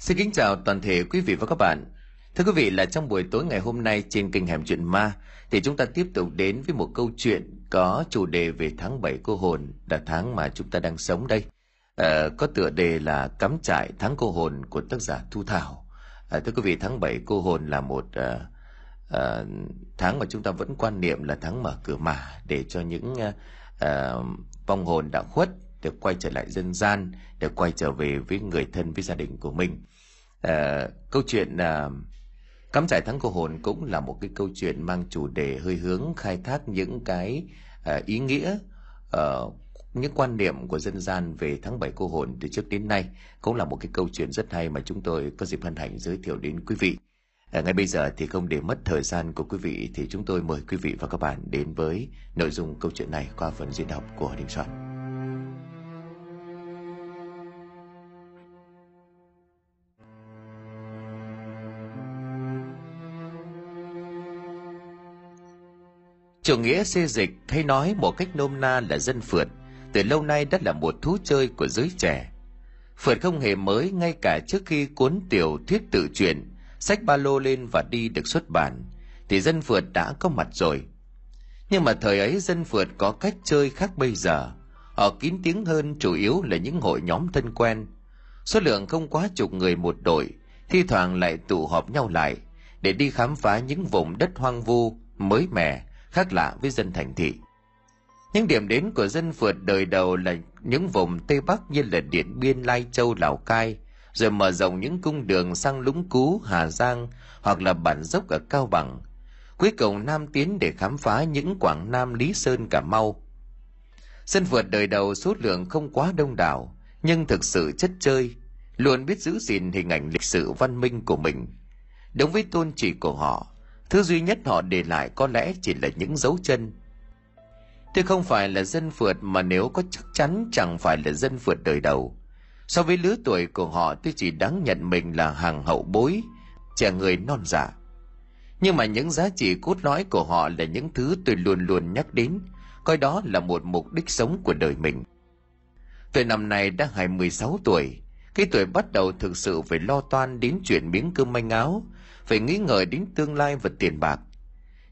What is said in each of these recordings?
Xin kính chào toàn thể quý vị và các bạn. Thưa quý vị là trong buổi tối ngày hôm nay trên kênh Hẻm Chuyện Ma thì chúng ta tiếp tục đến với một câu chuyện có chủ đề về tháng 7 cô hồn là tháng mà chúng ta đang sống đây. À, có tựa đề là Cắm trại tháng cô hồn của tác giả Thu Thảo. À, thưa quý vị tháng 7 cô hồn là một à, à, tháng mà chúng ta vẫn quan niệm là tháng mở cửa mà để cho những à, vong hồn đã khuất được quay trở lại dân gian được quay trở về với người thân với gia đình của mình à, câu chuyện à, cắm trại thắng cô hồn cũng là một cái câu chuyện mang chủ đề hơi hướng khai thác những cái à, ý nghĩa à, những quan niệm của dân gian về tháng 7 cô hồn từ trước đến nay cũng là một cái câu chuyện rất hay mà chúng tôi có dịp hân hạnh giới thiệu đến quý vị. À, ngay bây giờ thì không để mất thời gian của quý vị thì chúng tôi mời quý vị và các bạn đến với nội dung câu chuyện này qua phần diễn đọc của Đình Soạn. Chủ nghĩa xê dịch hay nói một cách nôm na là dân phượt, từ lâu nay đã là một thú chơi của giới trẻ. Phượt không hề mới ngay cả trước khi cuốn tiểu thuyết tự truyện, sách ba lô lên và đi được xuất bản, thì dân phượt đã có mặt rồi. Nhưng mà thời ấy dân phượt có cách chơi khác bây giờ. Họ kín tiếng hơn chủ yếu là những hội nhóm thân quen. Số lượng không quá chục người một đội, thi thoảng lại tụ họp nhau lại để đi khám phá những vùng đất hoang vu, mới mẻ, khác lạ với dân thành thị. Những điểm đến của dân phượt đời đầu là những vùng Tây Bắc như là Điện Biên, Lai Châu, Lào Cai, rồi mở rộng những cung đường sang Lũng Cú, Hà Giang hoặc là bản dốc ở Cao Bằng. Cuối cùng Nam tiến để khám phá những Quảng Nam, Lý Sơn, Cà Mau. Dân phượt đời đầu số lượng không quá đông đảo, nhưng thực sự chất chơi, luôn biết giữ gìn hình ảnh lịch sử văn minh của mình. Đúng với tôn chỉ của họ, Thứ duy nhất họ để lại có lẽ chỉ là những dấu chân. Tôi không phải là dân phượt mà nếu có chắc chắn chẳng phải là dân phượt đời đầu. So với lứa tuổi của họ tôi chỉ đáng nhận mình là hàng hậu bối, trẻ người non dạ. Nhưng mà những giá trị cốt lõi của họ là những thứ tôi luôn luôn nhắc đến, coi đó là một mục đích sống của đời mình. Tôi năm nay đã 26 tuổi, cái tuổi bắt đầu thực sự phải lo toan đến chuyện miếng cơm manh áo, phải nghĩ ngợi đến tương lai và tiền bạc.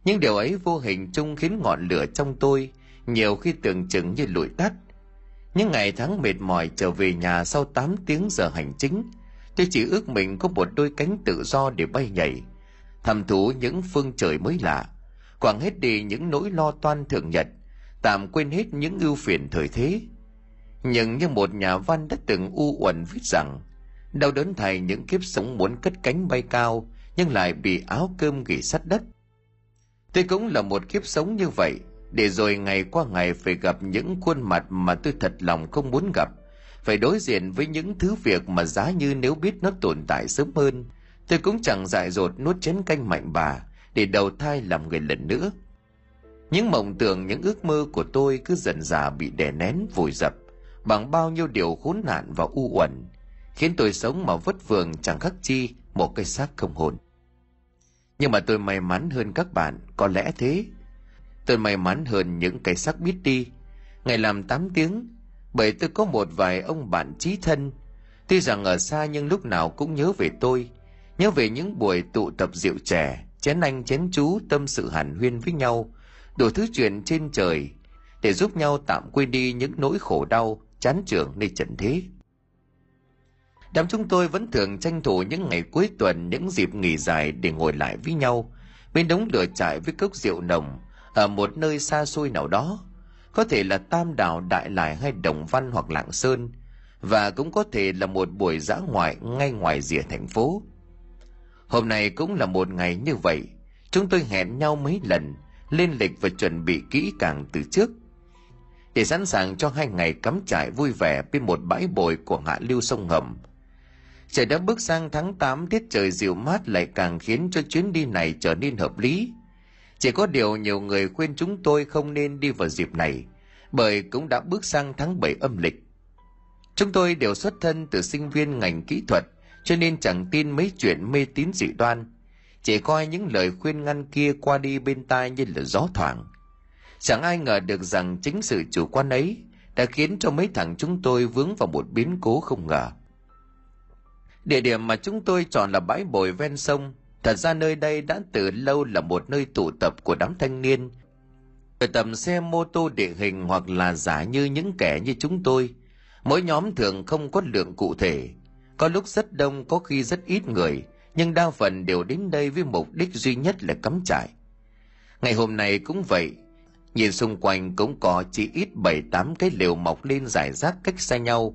Nhưng điều ấy vô hình chung khiến ngọn lửa trong tôi nhiều khi tưởng chừng như lụi tắt. Những ngày tháng mệt mỏi trở về nhà sau 8 tiếng giờ hành chính, tôi chỉ ước mình có một đôi cánh tự do để bay nhảy, thầm thú những phương trời mới lạ, quảng hết đi những nỗi lo toan thường nhật, tạm quên hết những ưu phiền thời thế. Nhưng như một nhà văn đã từng u uẩn viết rằng, đau đớn thay những kiếp sống muốn cất cánh bay cao nhưng lại bị áo cơm gỉ sắt đất. Tôi cũng là một kiếp sống như vậy, để rồi ngày qua ngày phải gặp những khuôn mặt mà tôi thật lòng không muốn gặp, phải đối diện với những thứ việc mà giá như nếu biết nó tồn tại sớm hơn, tôi cũng chẳng dại dột nuốt chén canh mạnh bà để đầu thai làm người lần nữa. Những mộng tưởng, những ước mơ của tôi cứ dần dà bị đè nén vùi dập bằng bao nhiêu điều khốn nạn và u uẩn, khiến tôi sống mà vất vưởng chẳng khác chi một cái xác không hồn. Nhưng mà tôi may mắn hơn các bạn, có lẽ thế. Tôi may mắn hơn những cái sắc biết đi. Ngày làm 8 tiếng, bởi tôi có một vài ông bạn trí thân. Tuy rằng ở xa nhưng lúc nào cũng nhớ về tôi, nhớ về những buổi tụ tập rượu trẻ, chén anh chén chú tâm sự hàn huyên với nhau, đủ thứ chuyện trên trời, để giúp nhau tạm quên đi những nỗi khổ đau, chán trường nơi trần thế. Đám chúng tôi vẫn thường tranh thủ những ngày cuối tuần, những dịp nghỉ dài để ngồi lại với nhau, bên đống lửa trại với cốc rượu nồng, ở một nơi xa xôi nào đó. Có thể là Tam Đảo, Đại Lải hay Đồng Văn hoặc Lạng Sơn, và cũng có thể là một buổi dã ngoại ngay ngoài rìa thành phố. Hôm nay cũng là một ngày như vậy, chúng tôi hẹn nhau mấy lần, lên lịch và chuẩn bị kỹ càng từ trước để sẵn sàng cho hai ngày cắm trại vui vẻ bên một bãi bồi của hạ lưu sông Hầm Trời đã bước sang tháng 8 tiết trời dịu mát lại càng khiến cho chuyến đi này trở nên hợp lý. Chỉ có điều nhiều người khuyên chúng tôi không nên đi vào dịp này, bởi cũng đã bước sang tháng 7 âm lịch. Chúng tôi đều xuất thân từ sinh viên ngành kỹ thuật, cho nên chẳng tin mấy chuyện mê tín dị đoan. Chỉ coi những lời khuyên ngăn kia qua đi bên tai như là gió thoảng. Chẳng ai ngờ được rằng chính sự chủ quan ấy đã khiến cho mấy thằng chúng tôi vướng vào một biến cố không ngờ. Địa điểm mà chúng tôi chọn là bãi bồi ven sông. Thật ra nơi đây đã từ lâu là một nơi tụ tập của đám thanh niên. Người tầm xe mô tô địa hình hoặc là giả như những kẻ như chúng tôi. Mỗi nhóm thường không có lượng cụ thể. Có lúc rất đông, có khi rất ít người, nhưng đa phần đều đến đây với mục đích duy nhất là cắm trại. Ngày hôm nay cũng vậy, nhìn xung quanh cũng có chỉ ít bảy tám cái lều mọc lên rải rác cách xa nhau.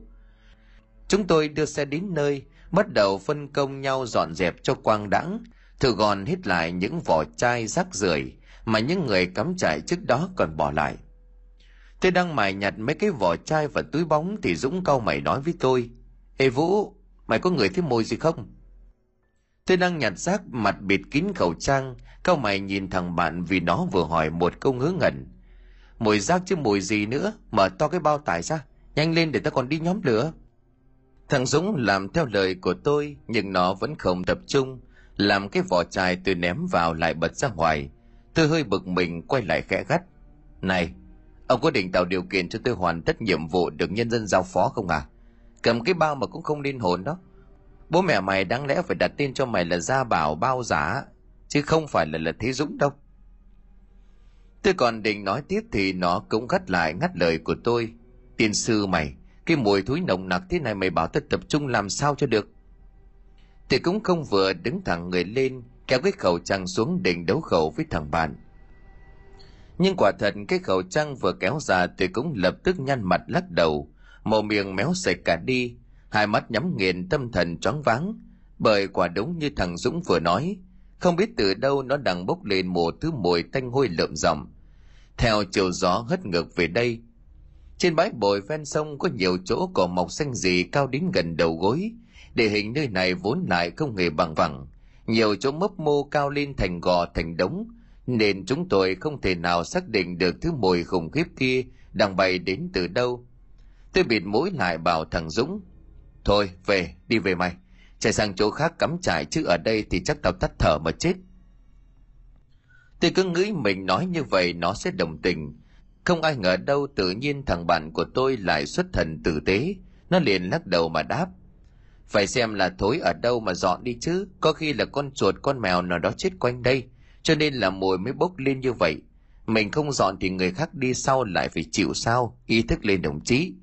Chúng tôi đưa xe đến nơi, bắt đầu phân công nhau dọn dẹp cho quang đãng, thử gòn hết lại những vỏ chai rác rưởi mà những người cắm trại trước đó còn bỏ lại. Tôi đang mài nhặt mấy cái vỏ chai và túi bóng thì Dũng cau mày nói với tôi. Ê Vũ, mày có người thấy mùi gì không? Tôi đang nhặt rác mặt bịt kín khẩu trang, cau mày nhìn thằng bạn vì nó vừa hỏi một câu ngớ ngẩn. Mùi rác chứ mùi gì nữa, mở to cái bao tải ra, nhanh lên để ta còn đi nhóm lửa. Thằng Dũng làm theo lời của tôi nhưng nó vẫn không tập trung, làm cái vỏ chai tôi ném vào lại bật ra ngoài. Tôi hơi bực mình quay lại khẽ gắt. Này, ông có định tạo điều kiện cho tôi hoàn tất nhiệm vụ được nhân dân giao phó không à? Cầm cái bao mà cũng không liên hồn đó. Bố mẹ mày đáng lẽ phải đặt tên cho mày là Gia Bảo Bao Giả, chứ không phải là là Thế Dũng đâu. Tôi còn định nói tiếp thì nó cũng gắt lại ngắt lời của tôi. Tiên sư mày, cái mùi thúi nồng nặc thế này mày bảo tao tập trung làm sao cho được. Thì cũng không vừa đứng thẳng người lên, kéo cái khẩu trang xuống định đấu khẩu với thằng bạn. Nhưng quả thật cái khẩu trang vừa kéo ra Thì cũng lập tức nhăn mặt lắc đầu, màu miệng méo sạch cả đi, hai mắt nhắm nghiền tâm thần choáng váng, bởi quả đúng như thằng Dũng vừa nói, không biết từ đâu nó đang bốc lên một thứ mùi tanh hôi lợm ròng. Theo chiều gió hất ngược về đây, trên bãi bồi ven sông có nhiều chỗ cỏ mọc xanh gì cao đến gần đầu gối, địa hình nơi này vốn lại không hề bằng phẳng, nhiều chỗ mấp mô cao lên thành gò thành đống, nên chúng tôi không thể nào xác định được thứ mùi khủng khiếp kia đang bay đến từ đâu. Tôi bịt mũi lại bảo thằng Dũng, thôi về, đi về mày, chạy sang chỗ khác cắm trại chứ ở đây thì chắc tao tắt thở mà chết. Tôi cứ nghĩ mình nói như vậy nó sẽ đồng tình, không ai ngờ đâu tự nhiên thằng bạn của tôi lại xuất thần tử tế, nó liền lắc đầu mà đáp. Phải xem là thối ở đâu mà dọn đi chứ, có khi là con chuột con mèo nào đó chết quanh đây, cho nên là mùi mới bốc lên như vậy. Mình không dọn thì người khác đi sau lại phải chịu sao, ý thức lên đồng chí.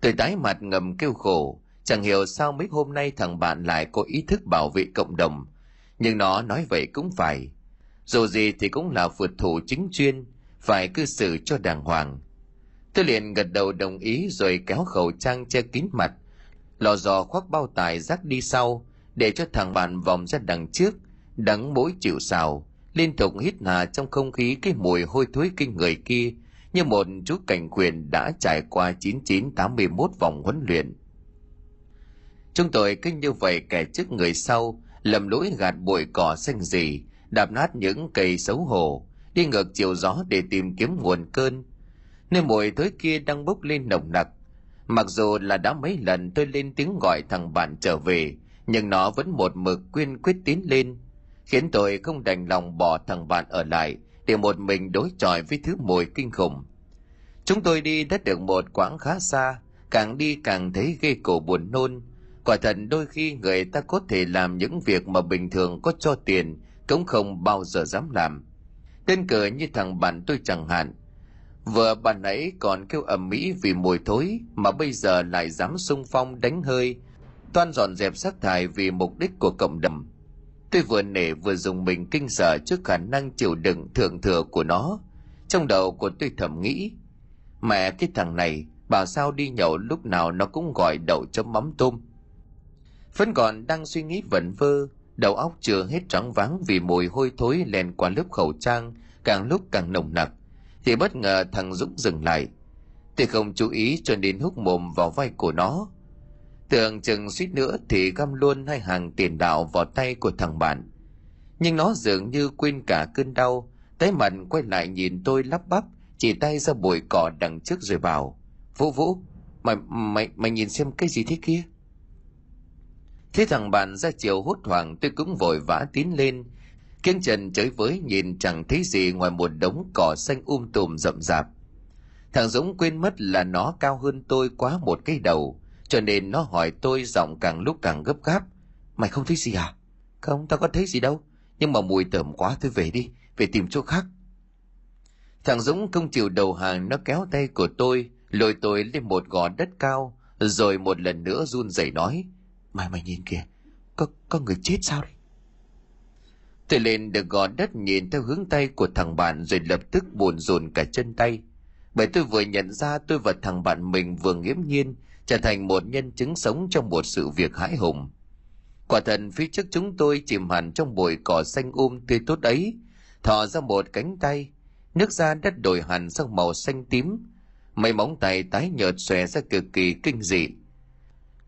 Tôi tái mặt ngầm kêu khổ, chẳng hiểu sao mấy hôm nay thằng bạn lại có ý thức bảo vệ cộng đồng. Nhưng nó nói vậy cũng phải. Dù gì thì cũng là phượt thủ chính chuyên, phải cư xử cho đàng hoàng. Tôi liền gật đầu đồng ý rồi kéo khẩu trang che kín mặt, lò dò khoác bao tải rác đi sau, để cho thằng bạn vòng ra đằng trước, đắng mũi chịu xào, liên tục hít hà trong không khí cái mùi hôi thối kinh người kia, như một chú cảnh quyền đã trải qua 9981 vòng huấn luyện. Chúng tôi cứ như vậy kẻ trước người sau, lầm lỗi gạt bụi cỏ xanh gì, đạp nát những cây xấu hổ, đi ngược chiều gió để tìm kiếm nguồn cơn. Nơi mùi thối kia đang bốc lên nồng nặc. Mặc dù là đã mấy lần tôi lên tiếng gọi thằng bạn trở về, nhưng nó vẫn một mực quyên quyết tiến lên, khiến tôi không đành lòng bỏ thằng bạn ở lại để một mình đối chọi với thứ mùi kinh khủng. Chúng tôi đi đã được một quãng khá xa, càng đi càng thấy ghê cổ buồn nôn. Quả thật đôi khi người ta có thể làm những việc mà bình thường có cho tiền cũng không bao giờ dám làm. Tên cờ như thằng bạn tôi chẳng hạn. Vừa bạn ấy còn kêu ầm mỹ vì mùi thối mà bây giờ lại dám sung phong đánh hơi, toan dọn dẹp rác thải vì mục đích của cộng đồng. Tôi vừa nể vừa dùng mình kinh sợ trước khả năng chịu đựng thượng thừa của nó. Trong đầu của tôi thầm nghĩ, mẹ cái thằng này, bảo sao đi nhậu lúc nào nó cũng gọi đậu chấm mắm tôm. Vẫn còn đang suy nghĩ vẩn vơ, đầu óc chưa hết trắng váng vì mùi hôi thối len qua lớp khẩu trang, càng lúc càng nồng nặc, thì bất ngờ thằng Dũng dừng lại. Tôi không chú ý cho nên húc mồm vào vai của nó. Tưởng chừng suýt nữa thì găm luôn hai hàng tiền đạo vào tay của thằng bạn. Nhưng nó dường như quên cả cơn đau, tái mặt quay lại nhìn tôi lắp bắp, chỉ tay ra bụi cỏ đằng trước rồi bảo. Vũ Vũ, mày, mày, mày nhìn xem cái gì thế kia? Thế thằng bạn ra chiều hốt hoảng tôi cũng vội vã tiến lên. Kiên trần chới với nhìn chẳng thấy gì ngoài một đống cỏ xanh um tùm rậm rạp. Thằng Dũng quên mất là nó cao hơn tôi quá một cái đầu, cho nên nó hỏi tôi giọng càng lúc càng gấp gáp. Mày không thấy gì à? Không tao có thấy gì đâu. Nhưng mà mùi tởm quá tôi về đi về tìm chỗ khác. Thằng dũng không chịu đầu hàng nó kéo tay của tôi lôi tôi lên một gò đất cao rồi một lần nữa run rẩy nói mày mày nhìn kìa, có có người chết sao đấy tôi lên được gò đất nhìn theo hướng tay của thằng bạn rồi lập tức buồn rồn cả chân tay. Bởi tôi vừa nhận ra tôi và thằng bạn mình vừa nghiễm nhiên trở thành một nhân chứng sống trong một sự việc hãi hùng. Quả thần phía trước chúng tôi chìm hẳn trong bụi cỏ xanh um tươi tốt ấy, thò ra một cánh tay, nước da đất đổi hẳn sang màu xanh tím. Mấy móng tay tái nhợt xòe ra cực kỳ kinh dị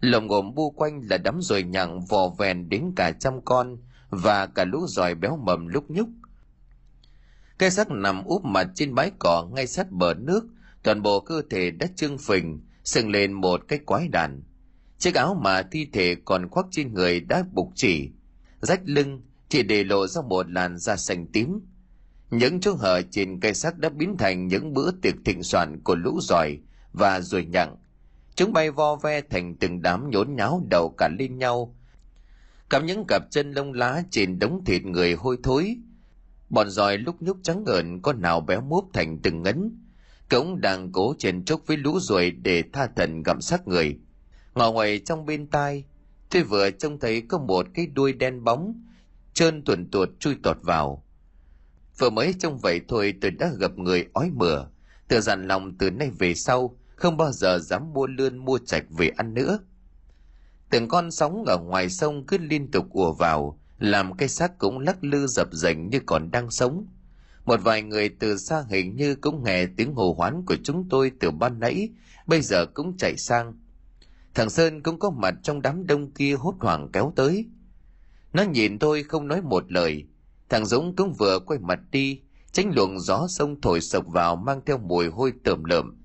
lồng ngồm bu quanh là đám ruồi nhặng vò vèn đến cả trăm con và cả lũ giòi béo mầm lúc nhúc. Cái xác nằm úp mặt trên bãi cỏ ngay sát bờ nước, toàn bộ cơ thể đã trương phình sừng lên một cái quái đàn. Chiếc áo mà thi thể còn khoác trên người đã bục chỉ, rách lưng chỉ để lộ ra một làn da xanh tím. Những chỗ hở trên cây xác đã biến thành những bữa tiệc thịnh soạn của lũ giỏi và ruồi nhặng chúng bay vo ve thành từng đám nhốn nháo đầu cả lên nhau. Cắm những cặp chân lông lá trên đống thịt người hôi thối. Bọn giòi lúc nhúc trắng ngợn con nào béo múp thành từng ngấn. Cống đang cố chèn chúc với lũ ruồi để tha thần gặm xác người. Ngọ ngoài trong bên tai tôi vừa trông thấy có một cái đuôi đen bóng, trơn tuần tuột chui tọt vào. Vừa mới trông vậy thôi tôi đã gặp người ói mửa, tự dặn lòng từ nay về sau không bao giờ dám mua lươn mua chạch về ăn nữa. Từng con sóng ở ngoài sông cứ liên tục ùa vào, làm cái xác cũng lắc lư dập dềnh như còn đang sống. Một vài người từ xa hình như cũng nghe tiếng hồ hoán của chúng tôi từ ban nãy, bây giờ cũng chạy sang. Thằng sơn cũng có mặt trong đám đông kia hốt hoảng kéo tới. Nó nhìn tôi không nói một lời. Thằng dũng cũng vừa quay mặt đi, tránh luồng gió sông thổi sộc vào mang theo mùi hôi tởm lợm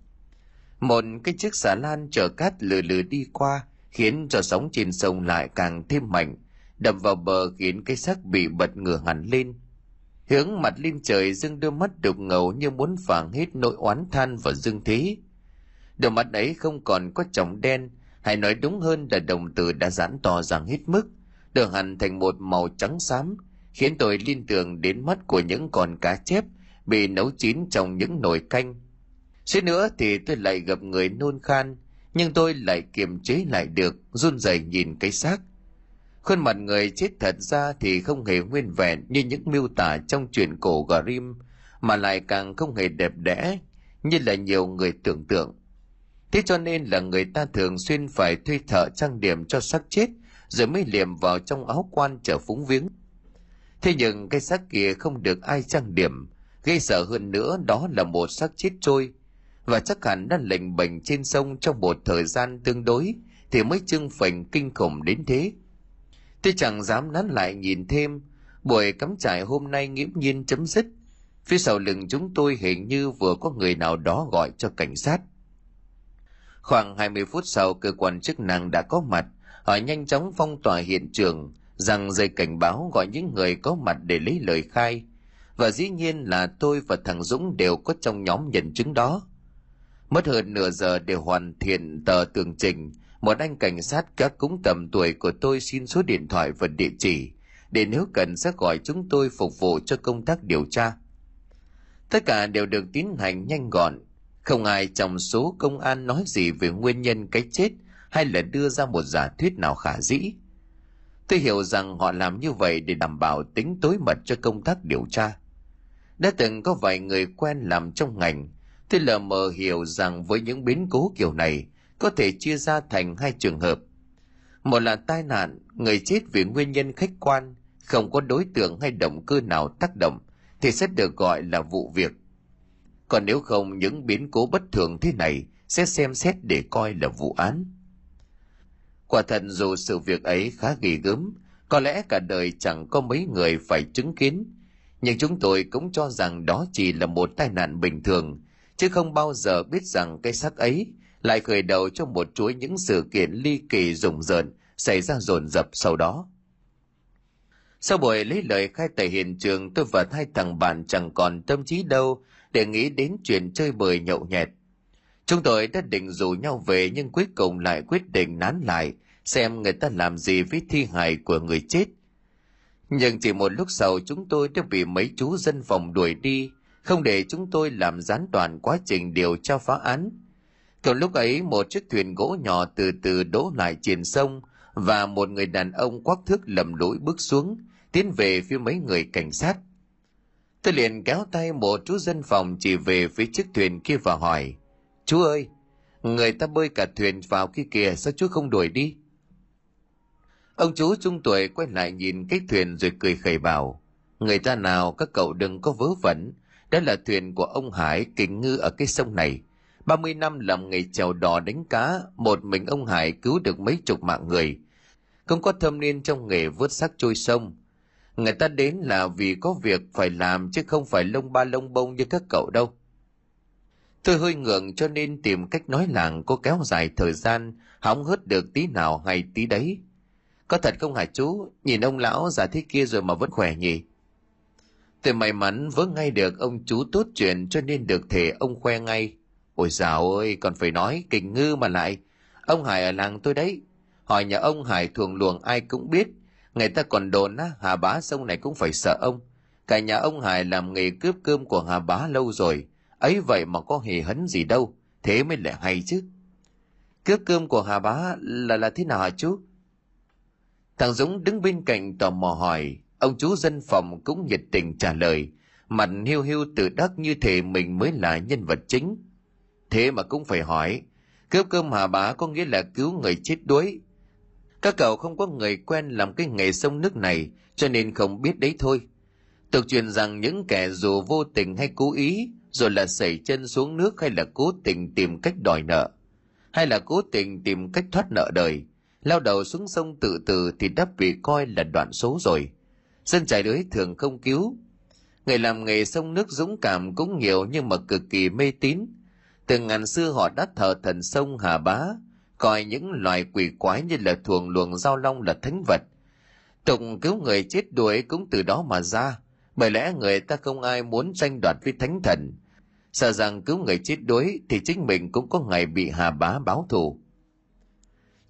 một cái chiếc xà lan chở cát lừ lừ đi qua, khiến cho sóng trên sông lại càng thêm mạnh, đập vào bờ khiến cái xác bị bật ngửa hẳn lên. Hướng mặt lên trời, Dương đôi mắt đục ngầu như muốn phảng hết nỗi oán than và dương thế. Đôi mắt ấy không còn có trọng đen, hay nói đúng hơn là đồng tử đã giãn to rằng hết mức được hẳn thành một màu trắng xám, khiến tôi liên tưởng đến mắt của những con cá chép bị nấu chín trong những nồi canh suýt nữa thì tôi lại gặp người nôn khan, nhưng tôi lại kiềm chế lại được, run rẩy nhìn cái xác. Khuôn mặt người chết thật ra thì không hề nguyên vẹn như những miêu tả trong truyện cổ Grimm, mà lại càng không hề đẹp đẽ như là nhiều người tưởng tượng. Thế cho nên là người ta thường xuyên phải thuê thợ trang điểm cho xác chết, rồi mới liềm vào trong áo quan chở phúng viếng. Thế nhưng cái xác kia không được ai trang điểm, gây sợ hơn nữa đó là một xác chết trôi và chắc hẳn đã lệnh bệnh trên sông trong một thời gian tương đối, thì mới trưng phình kinh khủng đến thế. Tôi chẳng dám nán lại nhìn thêm, buổi cắm trại hôm nay nghiễm nhiên chấm dứt. Phía sau lưng chúng tôi hình như vừa có người nào đó gọi cho cảnh sát. Khoảng 20 phút sau, cơ quan chức năng đã có mặt, họ nhanh chóng phong tỏa hiện trường, rằng dây cảnh báo gọi những người có mặt để lấy lời khai. Và dĩ nhiên là tôi và thằng Dũng đều có trong nhóm nhân chứng đó. Mất hơn nửa giờ để hoàn thiện tờ tường trình, một anh cảnh sát các cúng tầm tuổi của tôi xin số điện thoại và địa chỉ, để nếu cần sẽ gọi chúng tôi phục vụ cho công tác điều tra. Tất cả đều được tiến hành nhanh gọn, không ai trong số công an nói gì về nguyên nhân cái chết hay là đưa ra một giả thuyết nào khả dĩ. Tôi hiểu rằng họ làm như vậy để đảm bảo tính tối mật cho công tác điều tra. Đã từng có vài người quen làm trong ngành, tôi lờ mờ hiểu rằng với những biến cố kiểu này có thể chia ra thành hai trường hợp. Một là tai nạn, người chết vì nguyên nhân khách quan, không có đối tượng hay động cơ nào tác động, thì sẽ được gọi là vụ việc. Còn nếu không những biến cố bất thường thế này sẽ xem xét để coi là vụ án. Quả thật dù sự việc ấy khá ghê gớm, có lẽ cả đời chẳng có mấy người phải chứng kiến, nhưng chúng tôi cũng cho rằng đó chỉ là một tai nạn bình thường, chứ không bao giờ biết rằng cái xác ấy lại khởi đầu cho một chuỗi những sự kiện ly kỳ rùng rợn xảy ra dồn dập sau đó. Sau buổi lấy lời khai tại hiện trường, tôi và hai thằng bạn chẳng còn tâm trí đâu để nghĩ đến chuyện chơi bời nhậu nhẹt. Chúng tôi đã định rủ nhau về nhưng cuối cùng lại quyết định nán lại xem người ta làm gì với thi hài của người chết. Nhưng chỉ một lúc sau chúng tôi đã bị mấy chú dân phòng đuổi đi, không để chúng tôi làm gián đoạn quá trình điều tra phá án. Còn lúc ấy một chiếc thuyền gỗ nhỏ từ từ đổ lại trên sông và một người đàn ông quắc thước lầm lũi bước xuống, tiến về phía mấy người cảnh sát. Tôi liền kéo tay một chú dân phòng chỉ về phía chiếc thuyền kia và hỏi, Chú ơi, người ta bơi cả thuyền vào kia kìa, sao chú không đuổi đi? Ông chú trung tuổi quay lại nhìn cái thuyền rồi cười khẩy bảo, người ta nào các cậu đừng có vớ vẩn, đó là thuyền của ông Hải kình ngư ở cái sông này. 30 năm làm nghề chèo đò đánh cá, một mình ông Hải cứu được mấy chục mạng người. Không có thâm niên trong nghề vớt xác trôi sông. Người ta đến là vì có việc phải làm chứ không phải lông ba lông bông như các cậu đâu. Tôi hơi ngượng cho nên tìm cách nói làng có kéo dài thời gian, hóng hớt được tí nào hay tí đấy. Có thật không hả chú? Nhìn ông lão già thế kia rồi mà vẫn khỏe nhỉ? Tôi may mắn vớ ngay được ông chú tốt chuyện cho nên được thể ông khoe ngay. Ôi dào ơi, còn phải nói, kình ngư mà lại. Ông Hải ở làng tôi đấy. Hỏi nhà ông Hải thường luồng ai cũng biết. Người ta còn đồn á, Hà Bá sông này cũng phải sợ ông. Cả nhà ông Hải làm nghề cướp cơm của Hà Bá lâu rồi. Ấy vậy mà có hề hấn gì đâu. Thế mới lại hay chứ. Cướp cơm của Hà Bá là là thế nào hả chú? Thằng Dũng đứng bên cạnh tò mò hỏi. Ông chú dân phòng cũng nhiệt tình trả lời. Mặt hiu hiu tự đắc như thể mình mới là nhân vật chính. Thế mà cũng phải hỏi. Cướp cơm Hà Bá có nghĩa là cứu người chết đuối. Các cậu không có người quen làm cái nghề sông nước này, cho nên không biết đấy thôi. Tục truyền rằng những kẻ dù vô tình hay cố ý rồi là xảy chân xuống nước hay là cố tình tìm cách đòi nợ, hay là cố tình tìm cách thoát nợ đời, lao đầu xuống sông tự tử thì đã bị coi là đoạn số rồi dân chạy lưới thường không cứu. Người làm nghề sông nước dũng cảm cũng nhiều nhưng mà cực kỳ mê tín. Từ ngàn xưa họ đã thờ thần sông hà bá, coi những loài quỷ quái như là thuồng luồng giao long là thánh vật. Tục cứu người chết đuối cũng từ đó mà ra, bởi lẽ người ta không ai muốn tranh đoạt với thánh thần. Sợ rằng cứu người chết đuối thì chính mình cũng có ngày bị hà bá báo thù.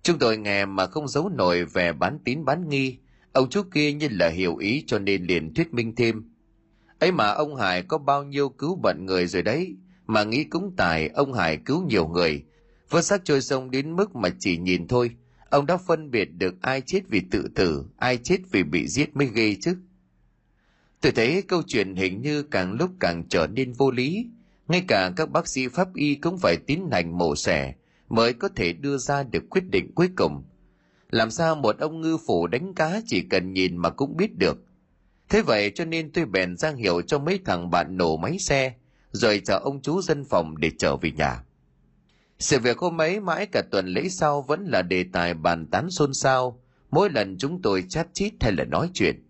Chúng tôi nghe mà không giấu nổi về bán tín bán nghi ông chú kia như là hiểu ý cho nên liền thuyết minh thêm. Ấy mà ông hải có bao nhiêu cứu bận người rồi đấy, mà nghĩ cũng tài, ông hải cứu nhiều người. Vớt xác trôi sông đến mức mà chỉ nhìn thôi. Ông đã phân biệt được ai chết vì tự tử, ai chết vì bị giết mới ghê chứ. Tôi thấy câu chuyện hình như càng lúc càng trở nên vô lý. Ngay cả các bác sĩ pháp y cũng phải tiến hành mổ xẻ mới có thể đưa ra được quyết định cuối cùng làm sao một ông ngư phủ đánh cá chỉ cần nhìn mà cũng biết được? Thế vậy cho nên tôi bèn giang hiệu cho mấy thằng bạn nổ máy xe, rồi chờ ông chú dân phòng để trở về nhà. Sự việc hôm ấy mãi cả tuần lễ sau vẫn là đề tài bàn tán xôn xao. Mỗi lần chúng tôi chat chít hay là nói chuyện.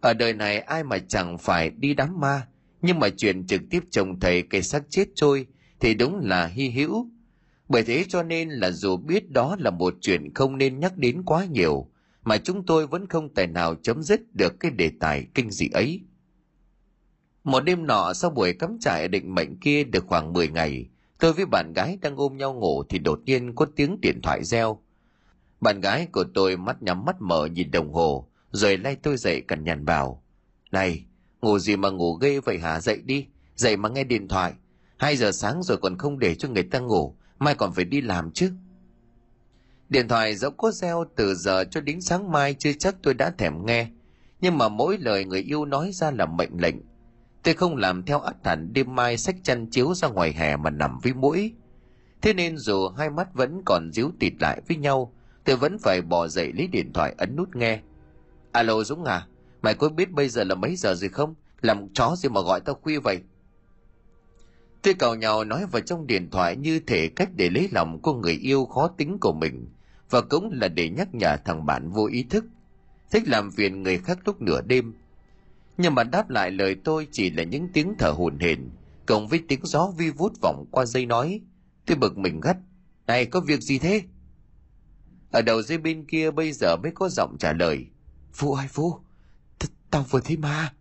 Ở đời này ai mà chẳng phải đi đám ma, nhưng mà chuyện trực tiếp trông thấy cây xác chết trôi thì đúng là hy hữu bởi thế cho nên là dù biết đó là một chuyện không nên nhắc đến quá nhiều, mà chúng tôi vẫn không tài nào chấm dứt được cái đề tài kinh dị ấy. Một đêm nọ sau buổi cắm trại định mệnh kia được khoảng 10 ngày, tôi với bạn gái đang ôm nhau ngủ thì đột nhiên có tiếng điện thoại reo. Bạn gái của tôi mắt nhắm mắt mở nhìn đồng hồ, rồi lay tôi dậy cằn nhằn bảo, này, ngủ gì mà ngủ ghê vậy hả? Dậy đi, dậy mà nghe điện thoại. Hai giờ sáng rồi còn không để cho người ta ngủ mai còn phải đi làm chứ? Điện thoại dẫu có reo từ giờ cho đến sáng mai chưa chắc tôi đã thèm nghe. Nhưng mà mỗi lời người yêu nói ra là mệnh lệnh. Tôi không làm theo ắt hẳn đêm mai sách chăn chiếu ra ngoài hè mà nằm với mũi. Thế nên dù hai mắt vẫn còn díu tịt lại với nhau, tôi vẫn phải bỏ dậy lấy điện thoại ấn nút nghe. Alo dũng à mày có biết bây giờ là mấy giờ rồi không? Làm chó gì mà gọi tao khuya vậy? Tôi cào nhào nói vào trong điện thoại như thể cách để lấy lòng của người yêu khó tính của mình, và cũng là để nhắc nhở thằng bạn vô ý thức. Thích làm phiền người khác lúc nửa đêm. Nhưng mà đáp lại lời tôi chỉ là những tiếng thở hổn hển, cộng với tiếng gió vi vút vọng qua dây nói. Tôi bực mình gắt, này, có việc gì thế? Ở đầu dây bên kia bây giờ mới có giọng trả lời, phu ơi, phu tao vừa thấy ma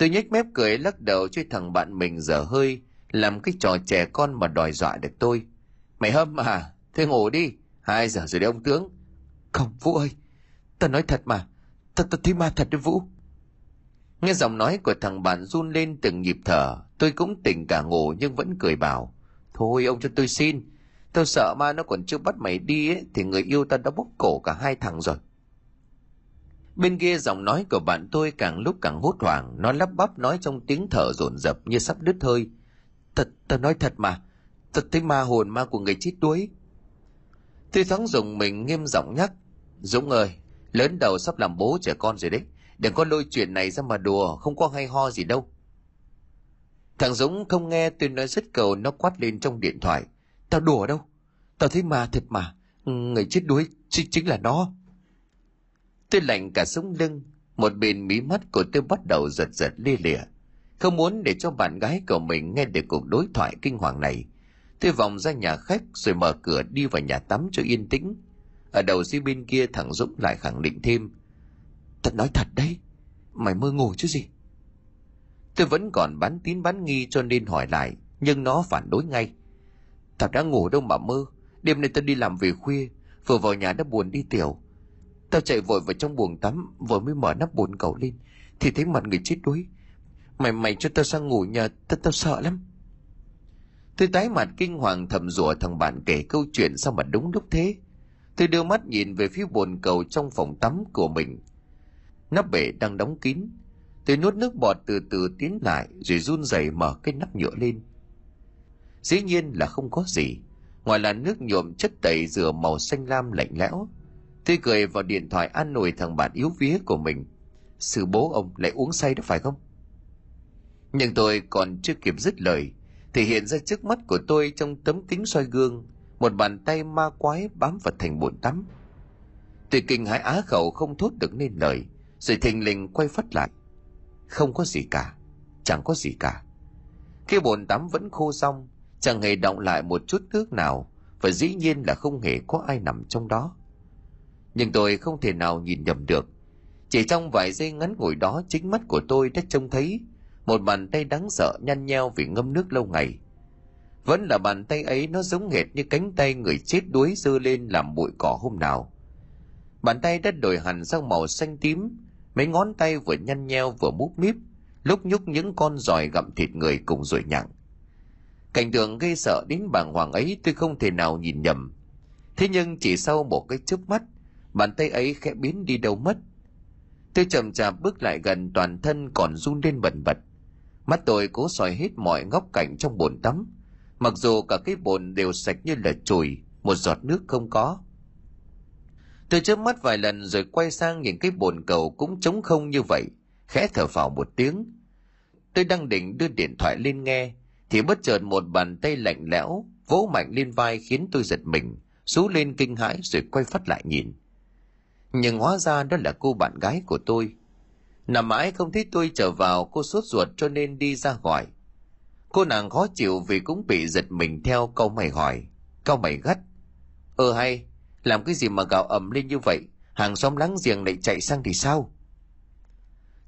tôi nhếch mép cười lắc đầu cho thằng bạn mình dở hơi làm cái trò trẻ con mà đòi dọa được tôi. Mày hâm à? Thế ngủ đi. Hai giờ rồi đấy ông tướng. Không vũ ơi. Ta nói thật mà. Ta ta thấy ma thật đấy vũ. Nghe giọng nói của thằng bạn run lên từng nhịp thở tôi cũng tỉnh cả ngủ nhưng vẫn cười bảo thôi ông cho tôi xin. Tao sợ ma nó còn chưa bắt mày đi ấy, thì người yêu ta đã bóp cổ cả hai thằng rồi bên kia giọng nói của bạn tôi càng lúc càng hốt hoảng nó lắp bắp nói trong tiếng thở dồn dập như sắp đứt hơi. Thật ta nói thật mà. Thật thấy ma hồn ma của người chết đuối. Tôi thoáng dùng mình nghiêm giọng nhắc dũng ơi lớn đầu sắp làm bố trẻ con rồi đấy. Đừng có lôi chuyện này ra mà đùa không có hay ho gì đâu. Thằng dũng không nghe tôi nói rất cầu nó quát lên trong điện thoại tao đùa đâu? Tao thấy ma thật mà. Người chết đuối chính, chính là nó tôi lạnh cả sống lưng. Một bên mí mắt của tôi bắt đầu giật giật lia lịa. Không muốn để cho bạn gái của mình nghe được cuộc đối thoại kinh hoàng này. Tôi vòng ra nhà khách rồi mở cửa đi vào nhà tắm cho yên tĩnh. Ở đầu dưới bên kia thằng dũng lại khẳng định thêm. Thật nói thật đấy. Mày mơ ngủ chứ gì? Tôi vẫn còn bán tín bán nghi cho nên hỏi lại, nhưng nó phản đối ngay. Tao đã ngủ đâu mà mơ. Đêm nay tao đi làm về khuya, vừa vào nhà đã buồn đi tiểu tao chạy vội vào trong buồng tắm vừa mới mở nắp bồn cầu lên, thì thấy mặt người chết đuối. Mày mày cho tao sang ngủ nhà tao tao sợ lắm. Tôi tái mặt kinh hoàng thầm rủa thằng bạn kể câu chuyện sao mà đúng lúc thế. Tôi đưa mắt nhìn về phía bồn cầu trong phòng tắm của mình. Nắp bể đang đóng kín. Tôi nuốt nước bọt từ từ tiến lại, rồi run rẩy mở cái nắp nhựa lên. Dĩ nhiên là không có gì, ngoài là nước nhuộm chất tẩy rửa màu xanh lam lạnh lẽo tôi cười vào điện thoại an ủi thằng bạn yếu vía của mình. Sư bố ông lại uống say đó phải không? Nhưng tôi còn chưa kịp dứt lời, thì hiện ra trước mắt của tôi trong tấm kính soi gương, một bàn tay ma quái bám vào thành bồn tắm. Tôi kinh hãi á khẩu không thốt được nên lời, rồi thình lình quay phát lại. Không có gì cả, chẳng có gì cả. Khi bồn tắm vẫn khô xong, chẳng hề động lại một chút nước nào, và dĩ nhiên là không hề có ai nằm trong đó nhưng tôi không thể nào nhìn nhầm được. Chỉ trong vài giây ngắn ngủi đó, chính mắt của tôi đã trông thấy một bàn tay đáng sợ nhăn nheo vì ngâm nước lâu ngày. Vẫn là bàn tay ấy, nó giống hệt như cánh tay người chết đuối dơ lên làm bụi cỏ hôm nào. Bàn tay đã đổi hẳn sang màu xanh tím, mấy ngón tay vừa nhăn nheo vừa múp míp, lúc nhúc những con giòi gặm thịt người cùng rồi nhặng. Cảnh tượng gây sợ đến bàng hoàng ấy tôi không thể nào nhìn nhầm. Thế nhưng chỉ sau một cái chớp mắt bàn tay ấy khẽ biến đi đâu mất. Tôi chậm chạp bước lại gần, toàn thân còn run lên bần bật. Mắt tôi cố soi hết mọi góc cạnh trong bồn tắm. Mặc dù cả cái bồn đều sạch như là chùi, một giọt nước không có. Tôi chớp mắt vài lần rồi quay sang nhìn cái bồn cầu cũng trống không như vậy, khẽ thở phào một tiếng. Tôi đang định đưa điện thoại lên nghe, thì bất chợt một bàn tay lạnh lẽo vỗ mạnh lên vai khiến tôi giật mình, rú lên kinh hãi rồi quay phát lại nhìn nhưng hóa ra đó là cô bạn gái của tôi. Nằm mãi không thấy tôi trở vào, cô sốt ruột cho nên đi ra gọi. Cô nàng khó chịu vì cũng bị giật mình theo câu mày hỏi, câu mày gắt. Ờ hay, làm cái gì mà gạo ầm lên như vậy? Hàng xóm láng giềng lại chạy sang thì sao?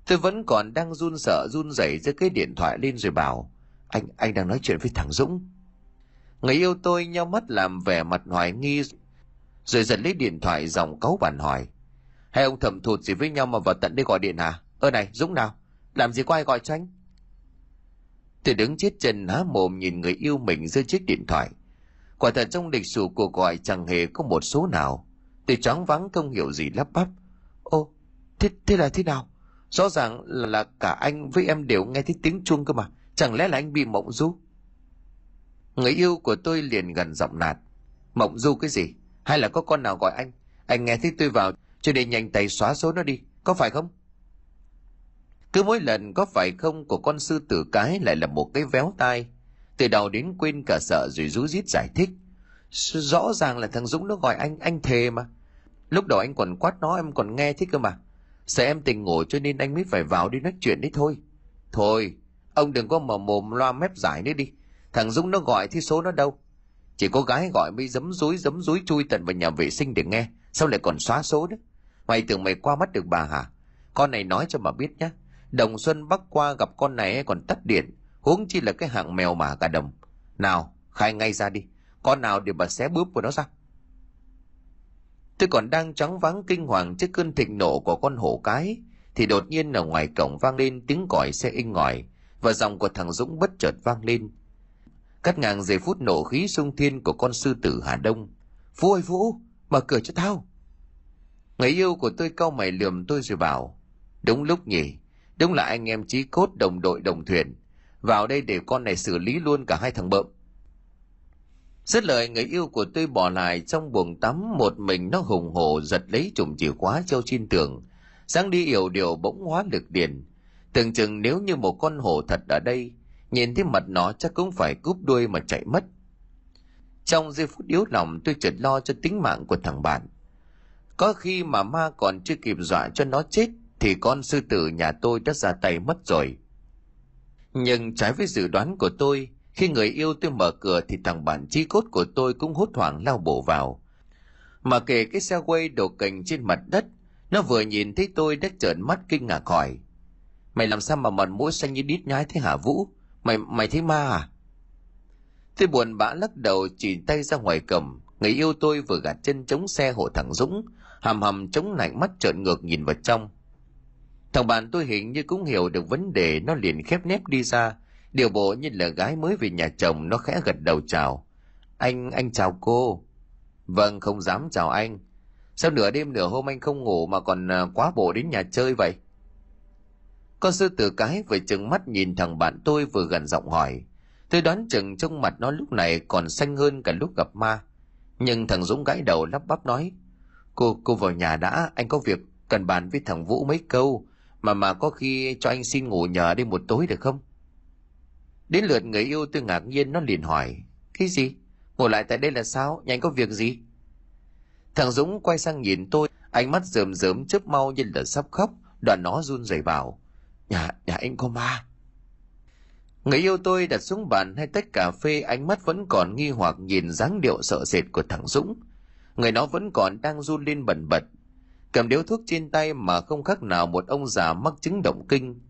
Tôi vẫn còn đang run sợ, run rẩy giơ cái điện thoại lên rồi bảo, anh anh đang nói chuyện với thằng dũng. Người yêu tôi nhau mắt làm vẻ mặt hoài nghi, rồi giật lấy điện thoại dòng cáu bản hỏi hai ông thầm thụt gì với nhau mà vào tận đây gọi điện hả? Ơ này dũng nào? Làm gì có ai gọi cho anh? Tôi đứng chết chân há mồm nhìn người yêu mình rơi chiếc điện thoại. Quả thật trong lịch sử cuộc gọi chẳng hề có một số nào. Tôi choáng vắng không hiểu gì lắp bắp. Ô thế thế là thế nào? Rõ ràng là, là cả anh với em đều nghe thấy tiếng chuông cơ mà. Chẳng lẽ là anh bị mộng du? Người yêu của tôi liền gần giọng nạt. Mộng du cái gì? Hay là có con nào gọi anh? Anh nghe thấy tôi vào cho nên nhanh tay xóa số nó đi, có phải không? Cứ mỗi lần có phải không của con sư tử cái lại là một cái véo tai. Từ đầu đến quên cả sợ rồi rú rít giải thích. Rõ ràng là thằng dũng nó gọi anh anh thề mà. Lúc đầu anh còn quát nó, em còn nghe thích cơ mà. Sợ em tình ngủ cho nên anh mới phải vào đi nói chuyện đấy thôi. Thôi, ông đừng có mở mồm loa mép giải nữa đi. Thằng dũng nó gọi thì số nó đâu? Chỉ có gái gọi mới giấm rúi giấm rúi chui tận vào nhà vệ sinh để nghe. Sao lại còn xóa số đấy mày tưởng mày qua mắt được bà hả? Con này nói cho bà biết nhé đồng xuân bắc qua gặp con này còn tắt điện huống chi là cái hạng mèo mà cả đồng. Nào khai ngay ra đi. Con nào để bà xé bướp của nó ra. Tôi còn đang trắng vắng kinh hoàng trước cơn thịnh nộ của con hổ cái thì đột nhiên ở ngoài cổng vang lên tiếng còi xe inh ngòi và giọng của thằng dũng bất chợt vang lên. Cắt ngang giây phút nổ khí sung thiên của con sư tử hà đông. Phú ơi Vũ, mở cửa cho tao người yêu của tôi cau mày lườm tôi rồi bảo đúng lúc nhỉ đúng là anh em chí cốt đồng đội đồng thuyền vào đây để con này xử lý luôn cả hai thằng bợm rất lời người yêu của tôi bỏ lại trong buồng tắm một mình nó hùng hổ giật lấy chùm chìa khóa treo trên tường. Sáng đi yểu điều bỗng hóa lực điền. Tưởng chừng nếu như một con hổ thật ở đây, nhìn thấy mặt nó chắc cũng phải cúp đuôi mà chạy mất. Trong giây phút yếu lòng tôi chợt lo cho tính mạng của thằng bạn. Có khi mà ma còn chưa kịp dọa cho nó chết thì con sư tử nhà tôi đã ra tay mất rồi. Nhưng trái với dự đoán của tôi, khi người yêu tôi mở cửa thì thằng bạn chi cốt của tôi cũng hốt hoảng lao bộ vào. Mà kể cái xe quay đổ cành trên mặt đất, nó vừa nhìn thấy tôi đã trợn mắt kinh ngạc hỏi. Mày làm sao mà mặt mũi xanh như đít nhái thế hả Vũ? Mày mày thấy ma à? Tôi buồn bã lắc đầu chỉ tay ra ngoài cầm. Người yêu tôi vừa gạt chân chống xe hộ thằng Dũng, hầm hầm chống lạnh mắt trợn ngược nhìn vào trong. Thằng bạn tôi hình như cũng hiểu được vấn đề nó liền khép nép đi ra, điều bộ như là gái mới về nhà chồng nó khẽ gật đầu chào. Anh, anh chào cô. Vâng, không dám chào anh. Sao nửa đêm nửa hôm anh không ngủ mà còn à, quá bộ đến nhà chơi vậy? Con sư tử cái vừa chừng mắt nhìn thằng bạn tôi vừa gần giọng hỏi. Tôi đoán chừng trong mặt nó lúc này còn xanh hơn cả lúc gặp ma. Nhưng thằng Dũng gãi đầu lắp bắp nói. Cô, cô vào nhà đã, anh có việc cần bàn với thằng Vũ mấy câu. Mà mà có khi cho anh xin ngủ nhờ đi một tối được không? Đến lượt người yêu tôi ngạc nhiên nó liền hỏi. Cái gì? Ngồi lại tại đây là sao? Nhanh có việc gì? Thằng Dũng quay sang nhìn tôi, ánh mắt rơm rớm chớp mau như là sắp khóc, đoạn nó run rẩy bảo. Nhà, nhà anh có ma. Người yêu tôi đặt xuống bàn hay tách cà phê ánh mắt vẫn còn nghi hoặc nhìn dáng điệu sợ sệt của thằng Dũng. Người nó vẫn còn đang run lên bần bật. Cầm điếu thuốc trên tay mà không khác nào một ông già mắc chứng động kinh.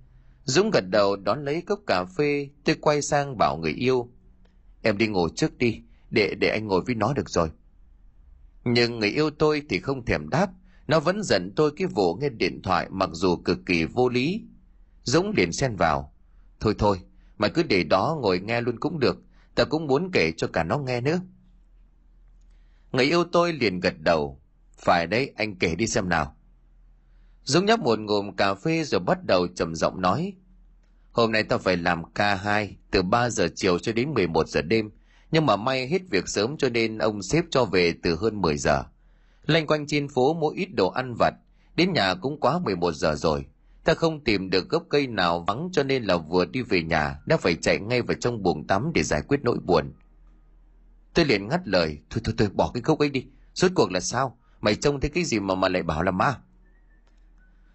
Dũng gật đầu đón lấy cốc cà phê, tôi quay sang bảo người yêu. Em đi ngồi trước đi, để để anh ngồi với nó được rồi. Nhưng người yêu tôi thì không thèm đáp, nó vẫn giận tôi cái vụ nghe điện thoại mặc dù cực kỳ vô lý. Dũng liền xen vào. Thôi thôi, mày cứ để đó ngồi nghe luôn cũng được, ta cũng muốn kể cho cả nó nghe nữa. Người yêu tôi liền gật đầu. Phải đấy, anh kể đi xem nào. Dũng nhấp một ngụm cà phê rồi bắt đầu trầm giọng nói. Hôm nay tao phải làm ca 2 từ 3 giờ chiều cho đến 11 giờ đêm. Nhưng mà may hết việc sớm cho nên ông xếp cho về từ hơn 10 giờ. Lanh quanh trên phố mua ít đồ ăn vặt. Đến nhà cũng quá 11 giờ rồi. Ta không tìm được gốc cây nào vắng cho nên là vừa đi về nhà đã phải chạy ngay vào trong buồng tắm để giải quyết nỗi buồn. Tôi liền ngắt lời. Thôi thôi thôi, bỏ cái gốc ấy đi. Suốt cuộc là sao? Mày trông thấy cái gì mà mà lại bảo là ma?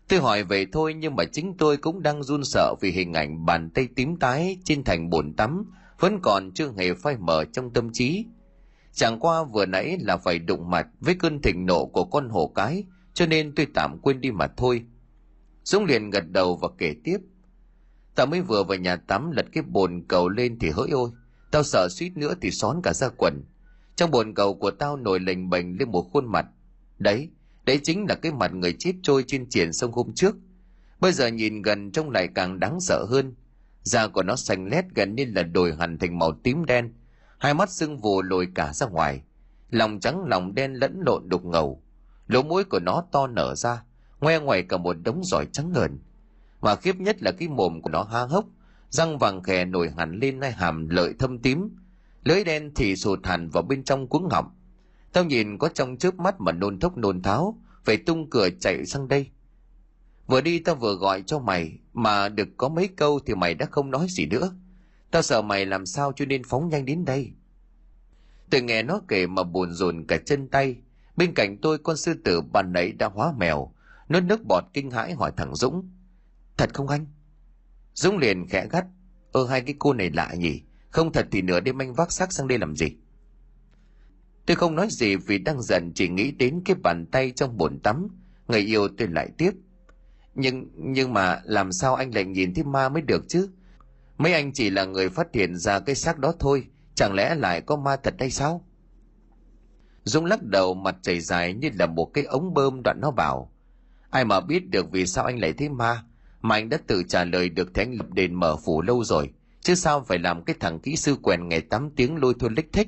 Tôi hỏi vậy thôi, nhưng mà chính tôi cũng đang run sợ vì hình ảnh bàn tay tím tái trên thành bồn tắm vẫn còn chưa hề phai mở trong tâm trí. Chẳng qua vừa nãy là phải đụng mặt với cơn thịnh nộ của con hổ cái, cho nên tôi tạm quên đi mà thôi. Dũng liền gật đầu và kể tiếp. ta mới vừa vào nhà tắm lật cái bồn cầu lên thì hỡi ôi. Tao sợ suýt nữa thì xón cả ra quần. Trong bồn cầu của tao nổi lềnh bềnh lên một khuôn mặt. Đấy, Đấy chính là cái mặt người chết trôi trên triển sông hôm trước. Bây giờ nhìn gần trông lại càng đáng sợ hơn. Da của nó xanh lét gần như là đổi hẳn thành màu tím đen. Hai mắt sưng vù lồi cả ra ngoài. Lòng trắng lòng đen lẫn lộn đục ngầu. Lỗ mũi của nó to nở ra. Ngoe ngoài cả một đống giỏi trắng ngờn. Mà khiếp nhất là cái mồm của nó há hốc. Răng vàng khè nổi hẳn lên hai hàm lợi thâm tím. lưỡi đen thì sụt hẳn vào bên trong cuống họng Tao nhìn có trong chớp mắt mà nôn thốc nôn tháo, phải tung cửa chạy sang đây. Vừa đi tao vừa gọi cho mày, mà được có mấy câu thì mày đã không nói gì nữa. Tao sợ mày làm sao cho nên phóng nhanh đến đây. Tôi nghe nó kể mà buồn rồn cả chân tay. Bên cạnh tôi con sư tử bàn nãy đã hóa mèo. Nó nước bọt kinh hãi hỏi thằng Dũng. Thật không anh? Dũng liền khẽ gắt. Ơ, hai cái cô này lạ nhỉ? Không thật thì nửa đêm anh vác xác sang đây làm gì? Tôi không nói gì vì đang giận, chỉ nghĩ đến cái bàn tay trong bồn tắm. Người yêu tôi lại tiếp. Nhưng nhưng mà làm sao anh lại nhìn thấy ma mới được chứ? mấy anh chỉ là người phát hiện ra cái xác đó thôi, chẳng lẽ lại có ma thật hay sao dũng lắc đầu, mặt chảy dài như là một cái ống bơm đoạn nó bảo ai mà biết được vì sao anh lại thấy ma mà anh đã tự trả lời được thế anh lập đền mở phủ lâu rồi. Chứ sao phải làm cái thằng kỹ sư quèn ngày 8 tiếng lôi thôi lích thích?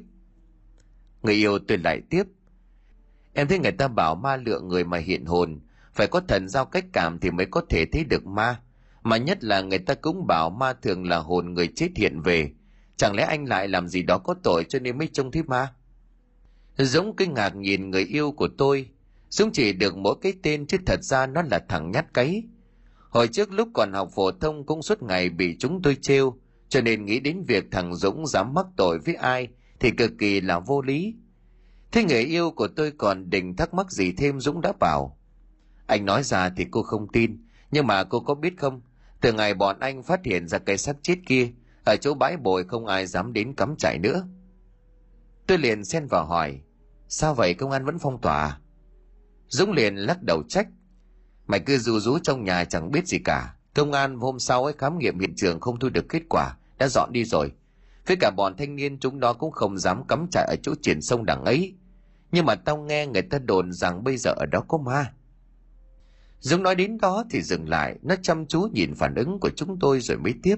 Người yêu tôi lại tiếp. Em thấy người ta bảo ma lượng người mà hiện hồn. Phải có thần giao cách cảm thì mới có thể thấy được ma. Mà nhất là người ta cũng bảo ma thường là hồn người chết hiện về. Chẳng lẽ anh lại làm gì đó có tội cho nên mới trông thấy ma? Dũng kinh ngạc nhìn người yêu của tôi. Dũng chỉ được mỗi cái tên chứ thật ra nó là thằng nhát cấy hồi trước lúc còn học phổ thông cũng suốt ngày bị chúng tôi trêu, cho nên nghĩ đến việc thằng dũng dám mắc tội với ai thì cực kỳ là vô lý. Thế người yêu của tôi còn định thắc mắc gì thêm dũng đã bảo. Anh nói ra thì cô không tin, nhưng mà cô có biết không? Từ ngày bọn anh phát hiện ra cái xác chết kia, ở chỗ bãi bồi không ai dám đến cắm trại nữa. Tôi liền xen vào hỏi, sao vậy công an vẫn phong tỏa? Dũng liền lắc đầu trách mày cứ rú rú trong nhà chẳng biết gì cả. Công an hôm sau ấy khám nghiệm hiện trường không thu được kết quả, đã dọn đi rồi. Với cả bọn thanh niên chúng nó cũng không dám cắm trại ở chỗ triển sông đằng ấy. Nhưng mà tao nghe người ta đồn rằng bây giờ ở đó có ma. Dũng nói đến đó thì dừng lại, nó chăm chú nhìn phản ứng của chúng tôi rồi mới tiếp.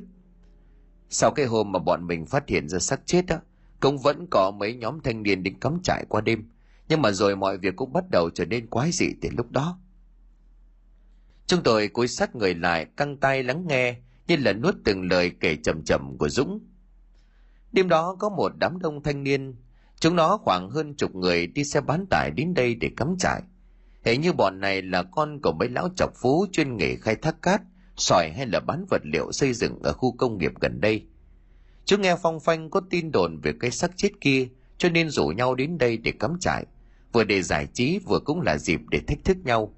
Sau cái hôm mà bọn mình phát hiện ra xác chết đó cũng vẫn có mấy nhóm thanh niên đến cắm trại qua đêm. Nhưng mà rồi mọi việc cũng bắt đầu trở nên quái dị từ lúc đó chúng tôi cúi sát người lại, căng tay lắng nghe, như là nuốt từng lời kể chậm chậm của dũng. Đêm đó có một đám đông thanh niên. Chúng nó khoảng hơn chục người đi xe bán tải đến đây để cắm trại. Hệ như bọn này là con của mấy lão chọc phú chuyên nghề khai thác cát, sỏi hay là bán vật liệu xây dựng ở khu công nghiệp gần đây. Chúng nghe phong phanh có tin đồn về cái xác chết kia, cho nên rủ nhau đến đây để cắm trại. Vừa để giải trí, vừa cũng là dịp để thách thức nhau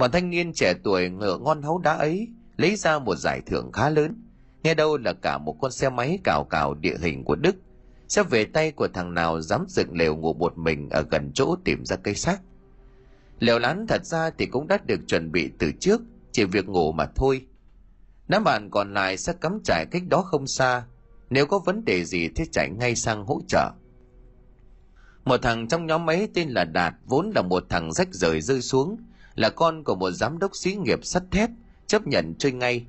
bọn thanh niên trẻ tuổi ngựa ngon hấu đá ấy lấy ra một giải thưởng khá lớn. Nghe đâu là cả một con xe máy cào cào địa hình của đức. Sẽ về tay của thằng nào dám dựng lều ngủ một mình ở gần chỗ tìm ra cây xác. Lều lán thật ra thì cũng đã được chuẩn bị từ trước, chỉ việc ngủ mà thôi. Đám bạn còn lại sẽ cắm trại cách đó không xa. Nếu có vấn đề gì thì chạy ngay sang hỗ trợ. Một thằng trong nhóm ấy tên là đạt vốn là một thằng rách rời rơi xuống là con của một giám đốc xí nghiệp sắt thép, chấp nhận chơi ngay.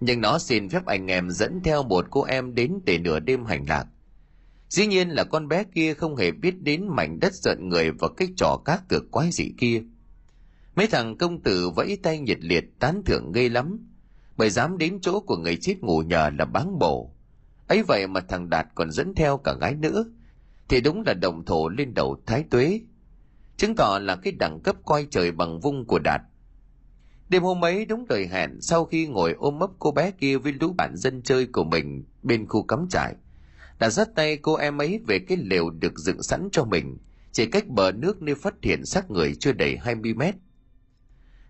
Nhưng nó xin phép anh em dẫn theo một cô em đến để nửa đêm hành lạc. Dĩ nhiên là con bé kia không hề biết đến mảnh đất giận người và cái trò cá cược quái dị kia. Mấy thằng công tử vẫy tay nhiệt liệt tán thưởng ghê lắm. Bởi dám đến chỗ của người chết ngủ nhờ là báng bổ. Ấy vậy mà thằng đạt còn dẫn theo cả gái nữa. Thì đúng là đồng thổ lên đầu thái tuế chứng tỏ là cái đẳng cấp coi trời bằng vung của đạt. Đêm hôm ấy, đúng lời hẹn, sau khi ngồi ôm ấp cô bé kia với lũ bạn dân chơi của mình bên khu cắm trại đã dắt tay cô em ấy về cái lều được dựng sẵn cho mình, chỉ cách bờ nước nơi phát hiện xác người chưa đầy 20 mét.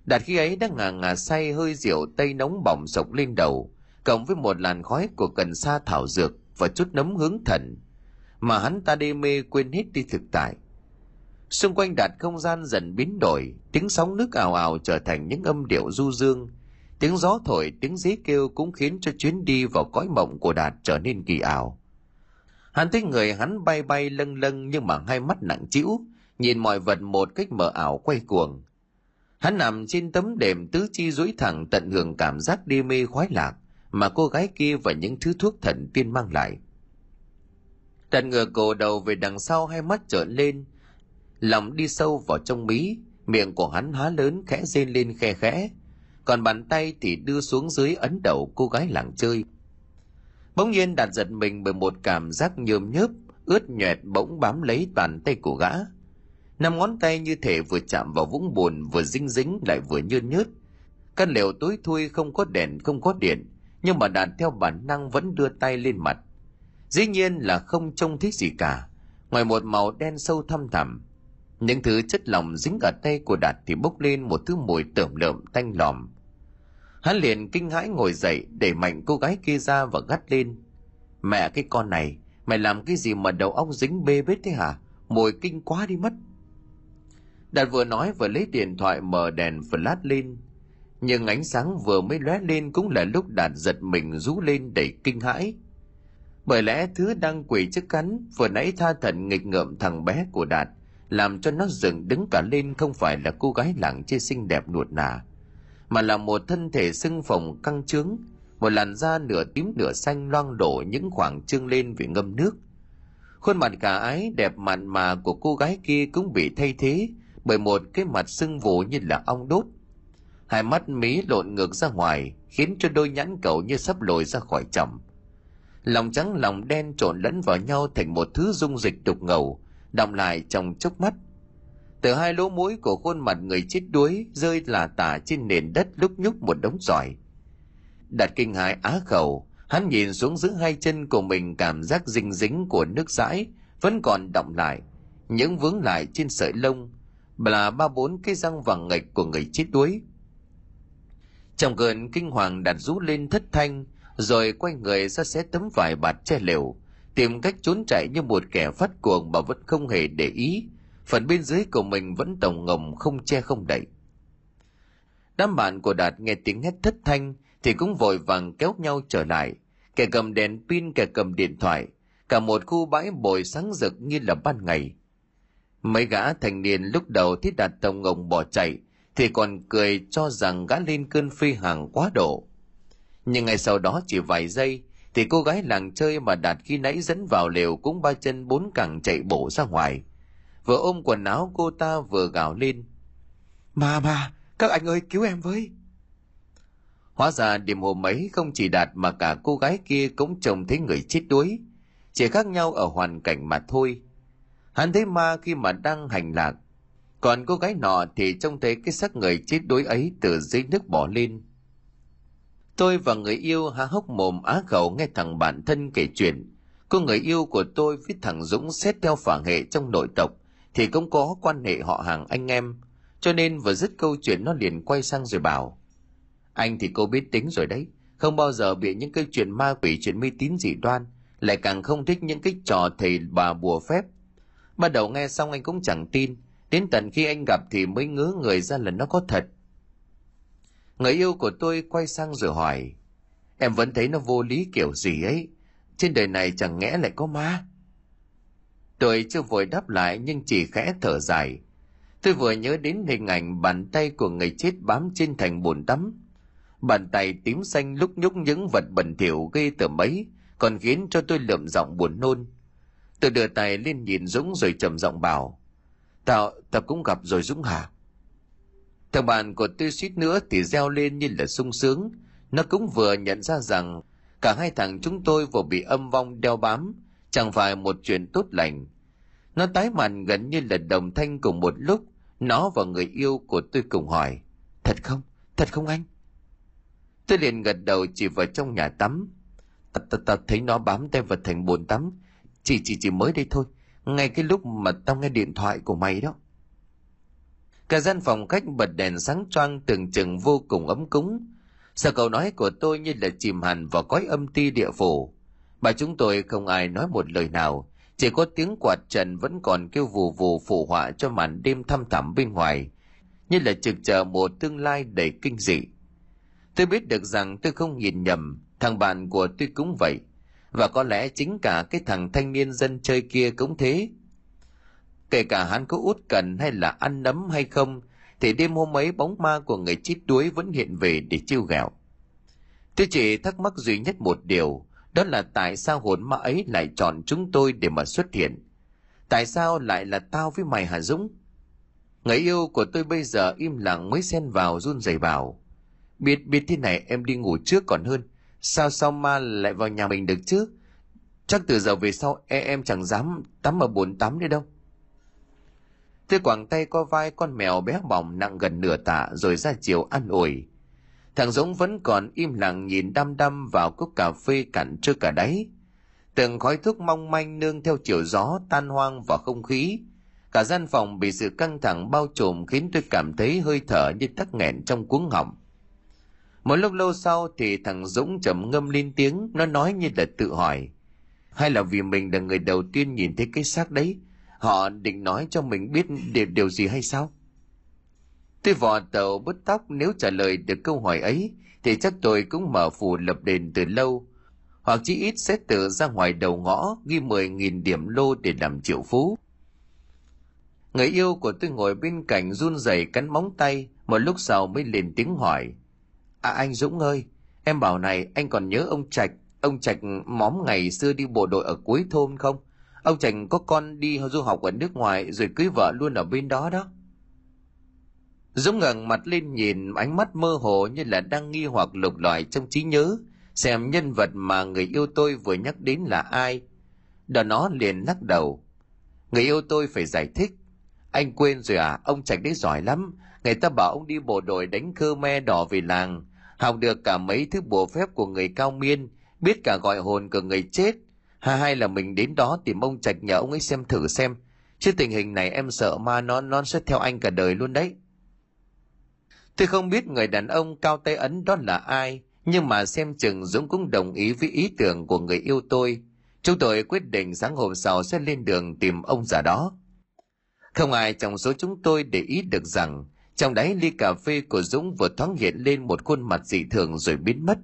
Đạt khi ấy đang ngà ngà say hơi rượu tây nóng bỏng sộc lên đầu, cộng với một làn khói của cần sa thảo dược và chút nấm hướng thần, mà hắn ta đê mê quên hết đi thực tại xung quanh đạt không gian dần biến đổi, tiếng sóng nước ào ào trở thành những âm điệu du dương. Tiếng gió thổi, tiếng dế kêu cũng khiến cho chuyến đi vào cõi mộng của đạt trở nên kỳ ảo. Hắn thấy người hắn bay bay lâng lâng nhưng mà hai mắt nặng trĩu, nhìn mọi vật một cách mờ ảo quay cuồng. Hắn nằm trên tấm đệm tứ chi duỗi thẳng tận hưởng cảm giác đê mê khoái lạc mà cô gái kia và những thứ thuốc thần tiên mang lại. Đặt ngửa cổ đầu về đằng sau hai mắt trợn lên lòng đi sâu vào trong mí, miệng của hắn há lớn khẽ rên lên khe khẽ. Còn bàn tay thì đưa xuống dưới ấn đầu cô gái làng chơi. Bỗng nhiên đạt giật mình bởi một cảm giác nhơm nhớp, ướt nhoẹt bỗng bám lấy bàn tay của gã. Năm ngón tay như thể vừa chạm vào vũng bùn, vừa dính dính lại vừa nhơn nhớt. Căn lều tối thui không có đèn, không có điện, nhưng mà đạt theo bản năng vẫn đưa tay lên mặt. Dĩ nhiên là không trông thấy gì cả. Ngoài một màu đen sâu thăm thẳm những thứ chất lỏng dính ở tay của đạt thì bốc lên một thứ mùi tởm lợm tanh lòm. Hắn liền kinh hãi ngồi dậy, đẩy mạnh cô gái kia ra và gắt lên. Mẹ, cái con này, mày làm cái gì mà đầu óc dính bê bết thế hả? Mùi kinh quá đi mất. Đạt vừa nói vừa lấy điện thoại mở đèn flash lên. Nhưng ánh sáng vừa mới lóe lên cũng là lúc đạt giật mình rú lên đầy kinh hãi. Bởi lẽ thứ đang quỳ trước cắn vừa nãy tha thần nghịch ngợm thằng bé của đạt làm cho nó dựng đứng cả lên không phải là cô gái làng chê xinh đẹp nuột nà, mà là một thân thể sưng phồng căng trướng, một làn da nửa tím nửa xanh loang đổ những khoảng trương lên vì ngâm nước. Khuôn mặt cả ái đẹp mặn mà của cô gái kia cũng bị thay thế bởi một cái mặt sưng vù như là ong đốt. Hai mắt mí lộn ngược ra ngoài khiến cho đôi nhãn cầu như sắp lồi ra khỏi chầm. Lòng trắng lòng đen trộn lẫn vào nhau thành một thứ dung dịch đục ngầu đọng lại trong chốc mắt. Từ hai lỗ mũi của khuôn mặt người chết đuối rơi là tả trên nền đất lúc nhúc một đống giỏi đặt kinh hãi á khẩu, hắn nhìn xuống giữa hai chân của mình cảm giác dinh dính của nước dãi vẫn còn động lại, những vướng lại trên sợi lông, là ba bốn cái răng vàng ngạch của người chết đuối. Trong cơn kinh hoàng đặt rú lên thất thanh, rồi quay người ra xé tấm vải bạt che lều tìm cách trốn chạy như một kẻ phát cuồng mà vẫn không hề để ý. Phần bên dưới của mình vẫn tổng ngồng không che không đậy. Đám bạn của đạt nghe tiếng hét thất thanh thì cũng vội vàng kéo nhau trở lại. Kẻ cầm đèn pin, kẻ cầm điện thoại, cả một khu bãi bồi sáng rực như là ban ngày. Mấy gã thanh niên lúc đầu thiết đạt tổng ngồng bỏ chạy thì còn cười cho rằng gã lên cơn phi hàng quá độ. Nhưng ngay sau đó chỉ vài giây thì cô gái làng chơi mà đạt khi nãy dẫn vào lều cũng ba chân bốn cẳng chạy bộ ra ngoài. Vừa ôm quần áo cô ta vừa gào lên. Mà mà các anh ơi cứu em với. Hóa ra đêm hôm ấy không chỉ đạt mà cả cô gái kia cũng trông thấy người chết đuối. Chỉ khác nhau ở hoàn cảnh mà thôi. Hắn thấy ma khi mà đang hành lạc. Còn cô gái nọ thì trông thấy cái xác người chết đuối ấy từ dưới nước bỏ lên tôi và người yêu há hốc mồm á khẩu nghe thằng bạn thân kể chuyện. Cô người yêu của tôi với thằng dũng xét theo phả hệ trong nội tộc, thì cũng có quan hệ họ hàng anh em. Cho nên vừa dứt câu chuyện nó liền quay sang rồi bảo, anh thì cô biết tính rồi đấy, không bao giờ bị những cái chuyện ma quỷ, chuyện mê tín dị đoan, lại càng không thích những cái trò thầy bà bùa phép. Ban đầu nghe xong anh cũng chẳng tin, đến tận khi anh gặp thì mới ngứa người ra là nó có thật người yêu của tôi quay sang rồi hỏi, em vẫn thấy nó vô lý kiểu gì ấy? Trên đời này chẳng nghẽ lại có ma? Tôi chưa vội đáp lại nhưng chỉ khẽ thở dài. Tôi vừa nhớ đến hình ảnh bàn tay của người chết bám trên thành bồn tắm bàn tay tím xanh lúc nhúc những vật bẩn thỉu gây tởm ấy còn khiến cho tôi lượm giọng buồn nôn. Tôi đưa tay lên nhìn dũng rồi trầm giọng bảo, tao tao cũng gặp rồi dũng hả? Thằng bạn của tôi suýt nữa thì reo lên như là sung sướng. Nó cũng vừa nhận ra rằng cả hai thằng chúng tôi vừa bị âm vong đeo bám chẳng phải một chuyện tốt lành. Nó tái mặt gần như là đồng thanh cùng một lúc nó và người yêu của tôi cùng hỏi thật không? Thật không anh? Tôi liền gật đầu chỉ vào trong nhà tắm. Ta, ta, ta thấy nó bám tay vào thành bồn tắm. Chỉ chỉ chỉ mới đây thôi. Ngay cái lúc mà tao nghe điện thoại của mày đó cả gian phòng khách bật đèn sáng choang tưởng chừng vô cùng ấm cúng. Sợ câu nói của tôi như là chìm hẳn vào cõi âm ti địa phủ. Bà chúng tôi không ai nói một lời nào. Chỉ có tiếng quạt trần vẫn còn kêu vù vù phụ họa cho màn đêm thăm thẳm bên ngoài, như là trực chờ một tương lai đầy kinh dị. Tôi biết được rằng tôi không nhìn nhầm, thằng bạn của tôi cũng vậy. Và có lẽ chính cả cái thằng thanh niên dân chơi kia cũng thế kể cả hắn có út cần hay là ăn nấm hay không, thì đêm hôm ấy bóng ma của người chết đuối vẫn hiện về để chiêu ghẹo. Tôi chỉ thắc mắc duy nhất một điều, đó là tại sao hồn ma ấy lại chọn chúng tôi để mà xuất hiện? Tại sao lại là tao với mày hả dũng? Người yêu của tôi bây giờ im lặng mới xen vào run rẩy bảo, biết biết thế này, em đi ngủ trước còn hơn. Sao sao ma lại vào nhà mình được chứ? Chắc từ giờ về sau e em chẳng dám tắm ở bồn tắm nữa đâu tôi quàng tay co vai con mèo bé bỏng nặng gần nửa tạ rồi ra chiều ăn ủi. Thằng dũng vẫn còn im lặng nhìn đăm đăm vào cốc cà phê cạn trước cả đáy. Từng khói thuốc mong manh nương theo chiều gió tan hoang vào không khí. Cả gian phòng bị sự căng thẳng bao trùm khiến tôi cảm thấy hơi thở như tắc nghẹn trong cuống họng. Một lúc lâu sau thì thằng dũng trầm ngâm lên tiếng, nó nói như là tự hỏi. Hay là vì mình là người đầu tiên nhìn thấy cái xác đấy họ định nói cho mình biết điều, điều gì hay sao Tôi vò tàu bứt tóc nếu trả lời được câu hỏi ấy thì chắc tôi cũng mở phù lập đền từ lâu. Hoặc chí ít sẽ tự ra ngoài đầu ngõ ghi 10.000 điểm lô để làm triệu phú. Người yêu của tôi ngồi bên cạnh run rẩy cắn móng tay, một lúc sau mới lên tiếng hỏi. À anh Dũng ơi, em bảo này anh còn nhớ ông Trạch, ông Trạch móm ngày xưa đi bộ đội ở cuối thôn không? Ông Trành có con đi du học ở nước ngoài rồi cưới vợ luôn ở bên đó đó. Dũng ngẩng mặt lên nhìn ánh mắt mơ hồ như là đang nghi hoặc lục lọi trong trí nhớ xem nhân vật mà người yêu tôi vừa nhắc đến là ai. Đó nó liền lắc đầu. Người yêu tôi phải giải thích. Anh quên rồi à, ông Trạch đấy giỏi lắm. Người ta bảo ông đi bộ đội đánh khơ me đỏ về làng. Học được cả mấy thứ bùa phép của người cao miên, biết cả gọi hồn của người chết. Hà hay là mình đến đó tìm ông Trạch nhờ ông ấy xem thử xem. Chứ tình hình này em sợ ma nó nó sẽ theo anh cả đời luôn đấy. Tôi không biết người đàn ông cao tay ấn đó là ai, nhưng mà xem chừng Dũng cũng đồng ý với ý tưởng của người yêu tôi. Chúng tôi quyết định sáng hôm sau sẽ lên đường tìm ông già đó. Không ai trong số chúng tôi để ý được rằng trong đáy ly cà phê của Dũng vừa thoáng hiện lên một khuôn mặt dị thường rồi biến mất.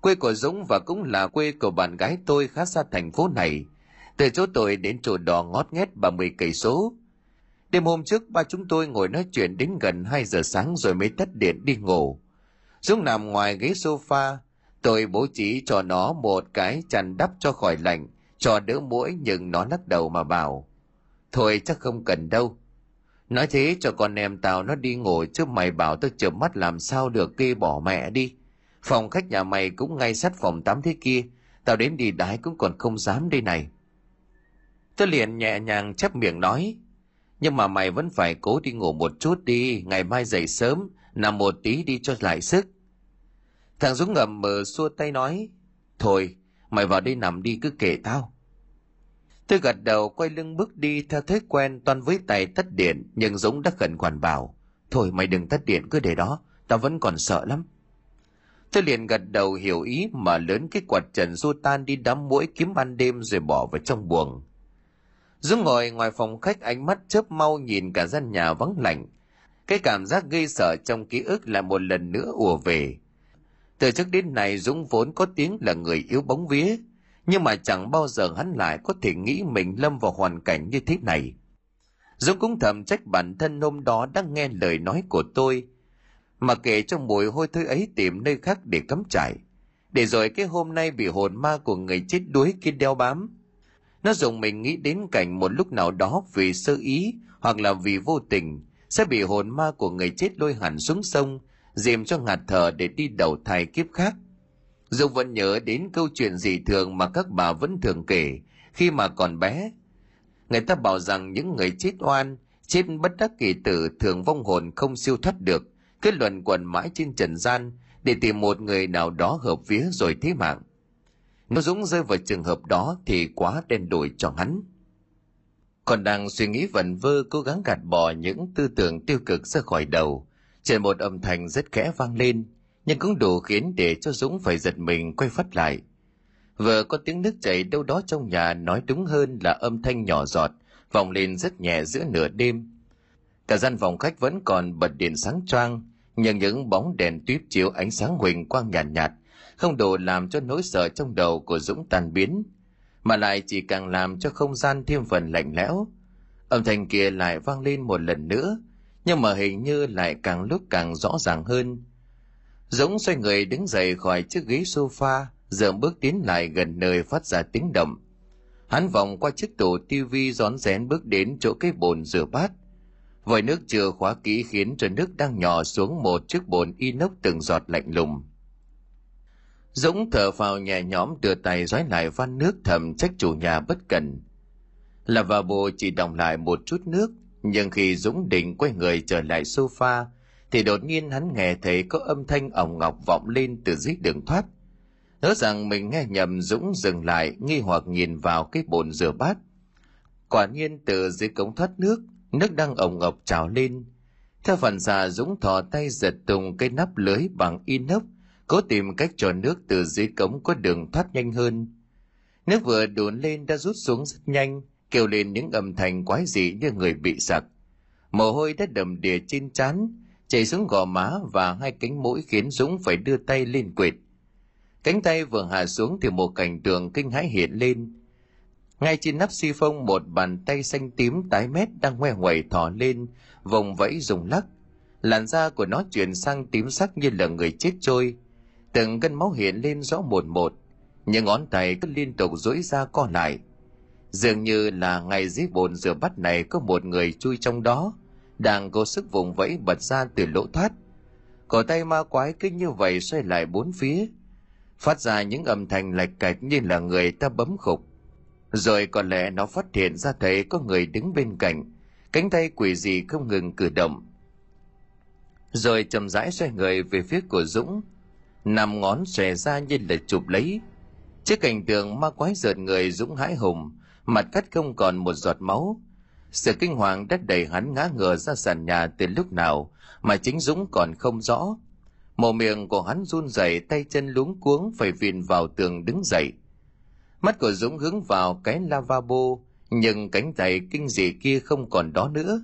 Quê của Dũng và cũng là quê của bạn gái tôi khá xa thành phố này. Từ chỗ tôi đến chỗ đò ngót nghét 30 cây số. Đêm hôm trước ba chúng tôi ngồi nói chuyện đến gần 2 giờ sáng rồi mới tắt điện đi ngủ. Dũng nằm ngoài ghế sofa, tôi bố trí cho nó một cái chăn đắp cho khỏi lạnh, cho đỡ mũi nhưng nó lắc đầu mà bảo. Thôi chắc không cần đâu. Nói thế cho con em tao nó đi ngủ chứ mày bảo tao chợp mắt làm sao được kê bỏ mẹ đi. Phòng khách nhà mày cũng ngay sát phòng tắm thế kia, tao đến đi đái cũng còn không dám đây này. Tôi liền nhẹ nhàng chắp miệng nói, nhưng mà mày vẫn phải cố đi ngủ một chút đi, ngày mai dậy sớm, nằm một tí đi cho lại sức. Thằng Dũng ngầm mờ xua tay nói, thôi, mày vào đây nằm đi cứ kể tao. Tôi gật đầu quay lưng bước đi theo thói quen toàn với tay tắt điện nhưng Dũng đã khẩn khoản bảo. Thôi mày đừng tắt điện cứ để đó, tao vẫn còn sợ lắm. Tôi liền gật đầu hiểu ý mà lớn cái quạt trần xô tan đi đám mũi kiếm ban đêm rồi bỏ vào trong buồng. Dũng ngồi ngoài phòng khách ánh mắt chớp mau nhìn cả gian nhà vắng lạnh. Cái cảm giác gây sợ trong ký ức lại một lần nữa ùa về. Từ trước đến nay Dũng vốn có tiếng là người yếu bóng vía, nhưng mà chẳng bao giờ hắn lại có thể nghĩ mình lâm vào hoàn cảnh như thế này. Dũng cũng thầm trách bản thân hôm đó đã nghe lời nói của tôi, mà kể trong mùi hôi thối ấy tìm nơi khác để cắm trại. Để rồi cái hôm nay bị hồn ma của người chết đuối kia đeo bám. Nó dùng mình nghĩ đến cảnh một lúc nào đó vì sơ ý hoặc là vì vô tình sẽ bị hồn ma của người chết lôi hẳn xuống sông, dìm cho ngạt thở để đi đầu thai kiếp khác. Dung vẫn nhớ đến câu chuyện dị thường mà các bà vẫn thường kể khi mà còn bé. Người ta bảo rằng những người chết oan, chết bất đắc kỳ tử thường vong hồn không siêu thoát được, kết luận quần mãi trên trần gian để tìm một người nào đó hợp vía rồi thế mạng. Nếu Dũng rơi vào trường hợp đó thì quá đen đủi cho hắn. Còn đang suy nghĩ vẩn vơ cố gắng gạt bỏ những tư tưởng tiêu cực ra khỏi đầu, trên một âm thanh rất khẽ vang lên – nhưng cũng đủ khiến để cho Dũng phải giật mình quay phát lại. Vừa có tiếng nước chảy đâu đó trong nhà nói đúng hơn là âm thanh nhỏ giọt, vọng lên rất nhẹ giữa nửa đêm. Cả gian phòng khách vẫn còn bật điện sáng choang, nhưng những bóng đèn tuyếp chiếu ánh sáng huỳnh quang nhàn nhạt, nhạt, không đủ làm cho nỗi sợ trong đầu của Dũng tan biến, mà lại chỉ càng làm cho không gian thêm phần lạnh lẽo. Âm thanh kia lại vang lên một lần nữa, nhưng mà hình như lại càng lúc càng rõ ràng hơn, Dũng xoay người đứng dậy khỏi chiếc ghế sofa, dậm bước tiến lại gần nơi phát ra tiếng động. Hắn vòng qua chiếc tủ tivi rón rén bước đến chỗ cái bồn rửa bát. Vòi nước chưa khóa kỹ khiến cho nước đang nhỏ xuống một chiếc bồn inox từng giọt lạnh lùng. Dũng thở vào nhẹ nhõm đưa tay rói lại van nước thầm trách chủ nhà bất cần. Là vào bồ chỉ đọng lại một chút nước, nhưng khi Dũng định quay người trở lại sofa, thì đột nhiên hắn nghe thấy có âm thanh ổng ngọc vọng lên từ dưới đường thoát. nhớ rằng mình nghe nhầm Dũng dừng lại nghi hoặc nhìn vào cái bồn rửa bát. Quả nhiên từ dưới cống thoát nước, nước đang ổng ngọc trào lên. Theo phần xạ Dũng thò tay giật tung cái nắp lưới bằng inox, cố tìm cách cho nước từ dưới cống có đường thoát nhanh hơn. Nước vừa đồn lên đã rút xuống rất nhanh, kêu lên những âm thanh quái dị như người bị sặc Mồ hôi đã đầm đìa trên trán, chảy xuống gò má và hai cánh mũi khiến Dũng phải đưa tay lên quệt. Cánh tay vừa hạ xuống thì một cảnh tượng kinh hãi hiện lên. Ngay trên nắp xi phông một bàn tay xanh tím tái mét đang ngoe ngoẩy thò lên, vòng vẫy dùng lắc. Làn da của nó chuyển sang tím sắc như là người chết trôi. Từng gân máu hiện lên rõ một một, những ngón tay cứ liên tục duỗi ra co lại. Dường như là ngay dưới bồn rửa bát này có một người chui trong đó, đang cố sức vùng vẫy bật ra từ lỗ thoát. Cổ tay ma quái cứ như vậy xoay lại bốn phía, phát ra những âm thanh lạch cạch như là người ta bấm khục. Rồi có lẽ nó phát hiện ra thấy có người đứng bên cạnh, cánh tay quỷ gì không ngừng cử động. Rồi chậm rãi xoay người về phía của Dũng, nằm ngón xòe ra như là chụp lấy. Trước cảnh tượng ma quái rợn người Dũng hãi hùng, mặt cắt không còn một giọt máu. Sự kinh hoàng đất đầy hắn ngã ngửa ra sàn nhà từ lúc nào mà chính Dũng còn không rõ. Mồm miệng của hắn run rẩy tay chân luống cuống phải vìn vào tường đứng dậy. Mắt của Dũng hướng vào cái lavabo, nhưng cánh tay kinh dị kia không còn đó nữa.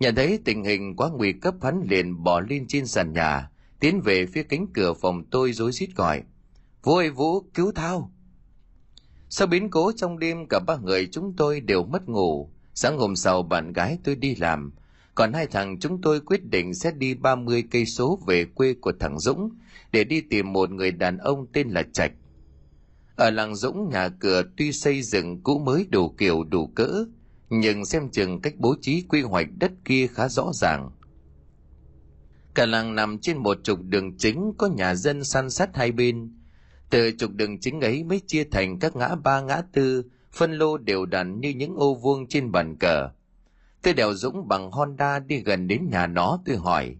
Nhận thấy tình hình quá nguy cấp hắn liền bỏ lên trên sàn nhà, tiến về phía cánh cửa phòng tôi rối rít gọi. Vũ ơi Vũ, cứu thao! Sau biến cố trong đêm cả ba người chúng tôi đều mất ngủ. Sáng hôm sau bạn gái tôi đi làm, còn hai thằng chúng tôi quyết định sẽ đi 30 cây số về quê của thằng Dũng để đi tìm một người đàn ông tên là Trạch. Ở làng Dũng nhà cửa tuy xây dựng cũ mới đủ kiểu đủ cỡ, nhưng xem chừng cách bố trí quy hoạch đất kia khá rõ ràng. Cả làng nằm trên một trục đường chính có nhà dân san sát hai bên. Từ trục đường chính ấy mới chia thành các ngã ba ngã tư, phân lô đều đặn như những ô vuông trên bàn cờ. Tôi đèo Dũng bằng Honda đi gần đến nhà nó tôi hỏi.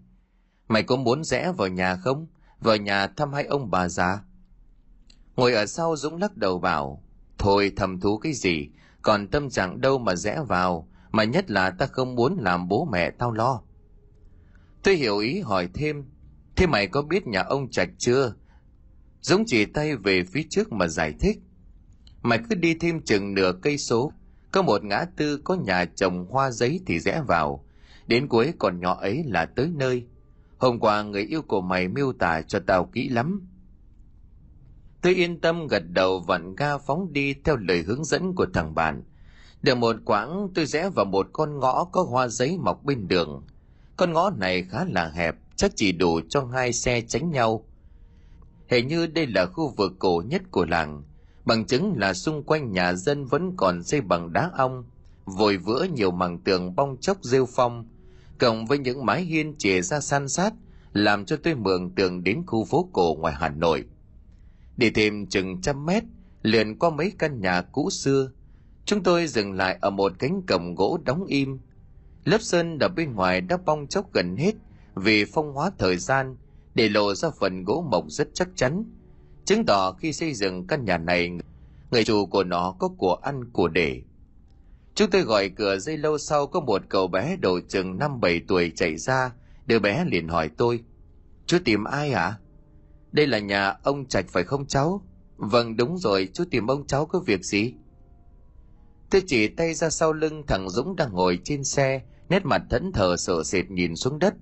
Mày có muốn rẽ vào nhà không? Vào nhà thăm hai ông bà già? Ngồi ở sau Dũng lắc đầu bảo. Thôi thầm thú cái gì? Còn tâm trạng đâu mà rẽ vào? Mà nhất là ta không muốn làm bố mẹ tao lo. Tôi hiểu ý hỏi thêm. Thế mày có biết nhà ông Trạch chưa? Dũng chỉ tay về phía trước mà giải thích. Mày cứ đi thêm chừng nửa cây số, có một ngã tư có nhà trồng hoa giấy thì rẽ vào. Đến cuối còn nhỏ ấy là tới nơi. Hôm qua người yêu của mày miêu tả cho tao kỹ lắm. Tôi yên tâm gật đầu vặn ga phóng đi theo lời hướng dẫn của thằng bạn. Được một quãng tôi rẽ vào một con ngõ có hoa giấy mọc bên đường. Con ngõ này khá là hẹp, chắc chỉ đủ cho hai xe tránh nhau. Hệ như đây là khu vực cổ nhất của làng, bằng chứng là xung quanh nhà dân vẫn còn xây bằng đá ong, vội vữa nhiều mảng tường bong chóc rêu phong, cộng với những mái hiên chìa ra san sát, làm cho tôi mường tượng đến khu phố cổ ngoài Hà Nội. Đi thêm chừng trăm mét, liền qua mấy căn nhà cũ xưa, chúng tôi dừng lại ở một cánh cổng gỗ đóng im. Lớp sơn ở bên ngoài đã bong chóc gần hết vì phong hóa thời gian, để lộ ra phần gỗ mộc rất chắc chắn, chứng tỏ khi xây dựng căn nhà này, người chủ của nó có của ăn của để. Chúng tôi gọi cửa dây lâu sau có một cậu bé độ chừng năm bảy tuổi chạy ra, đứa bé liền hỏi tôi, chú tìm ai ạ? À? Đây là nhà ông Trạch phải không cháu? Vâng đúng rồi, chú tìm ông cháu có việc gì? Tôi chỉ tay ra sau lưng thằng Dũng đang ngồi trên xe, nét mặt thẫn thờ sợ sệt nhìn xuống đất.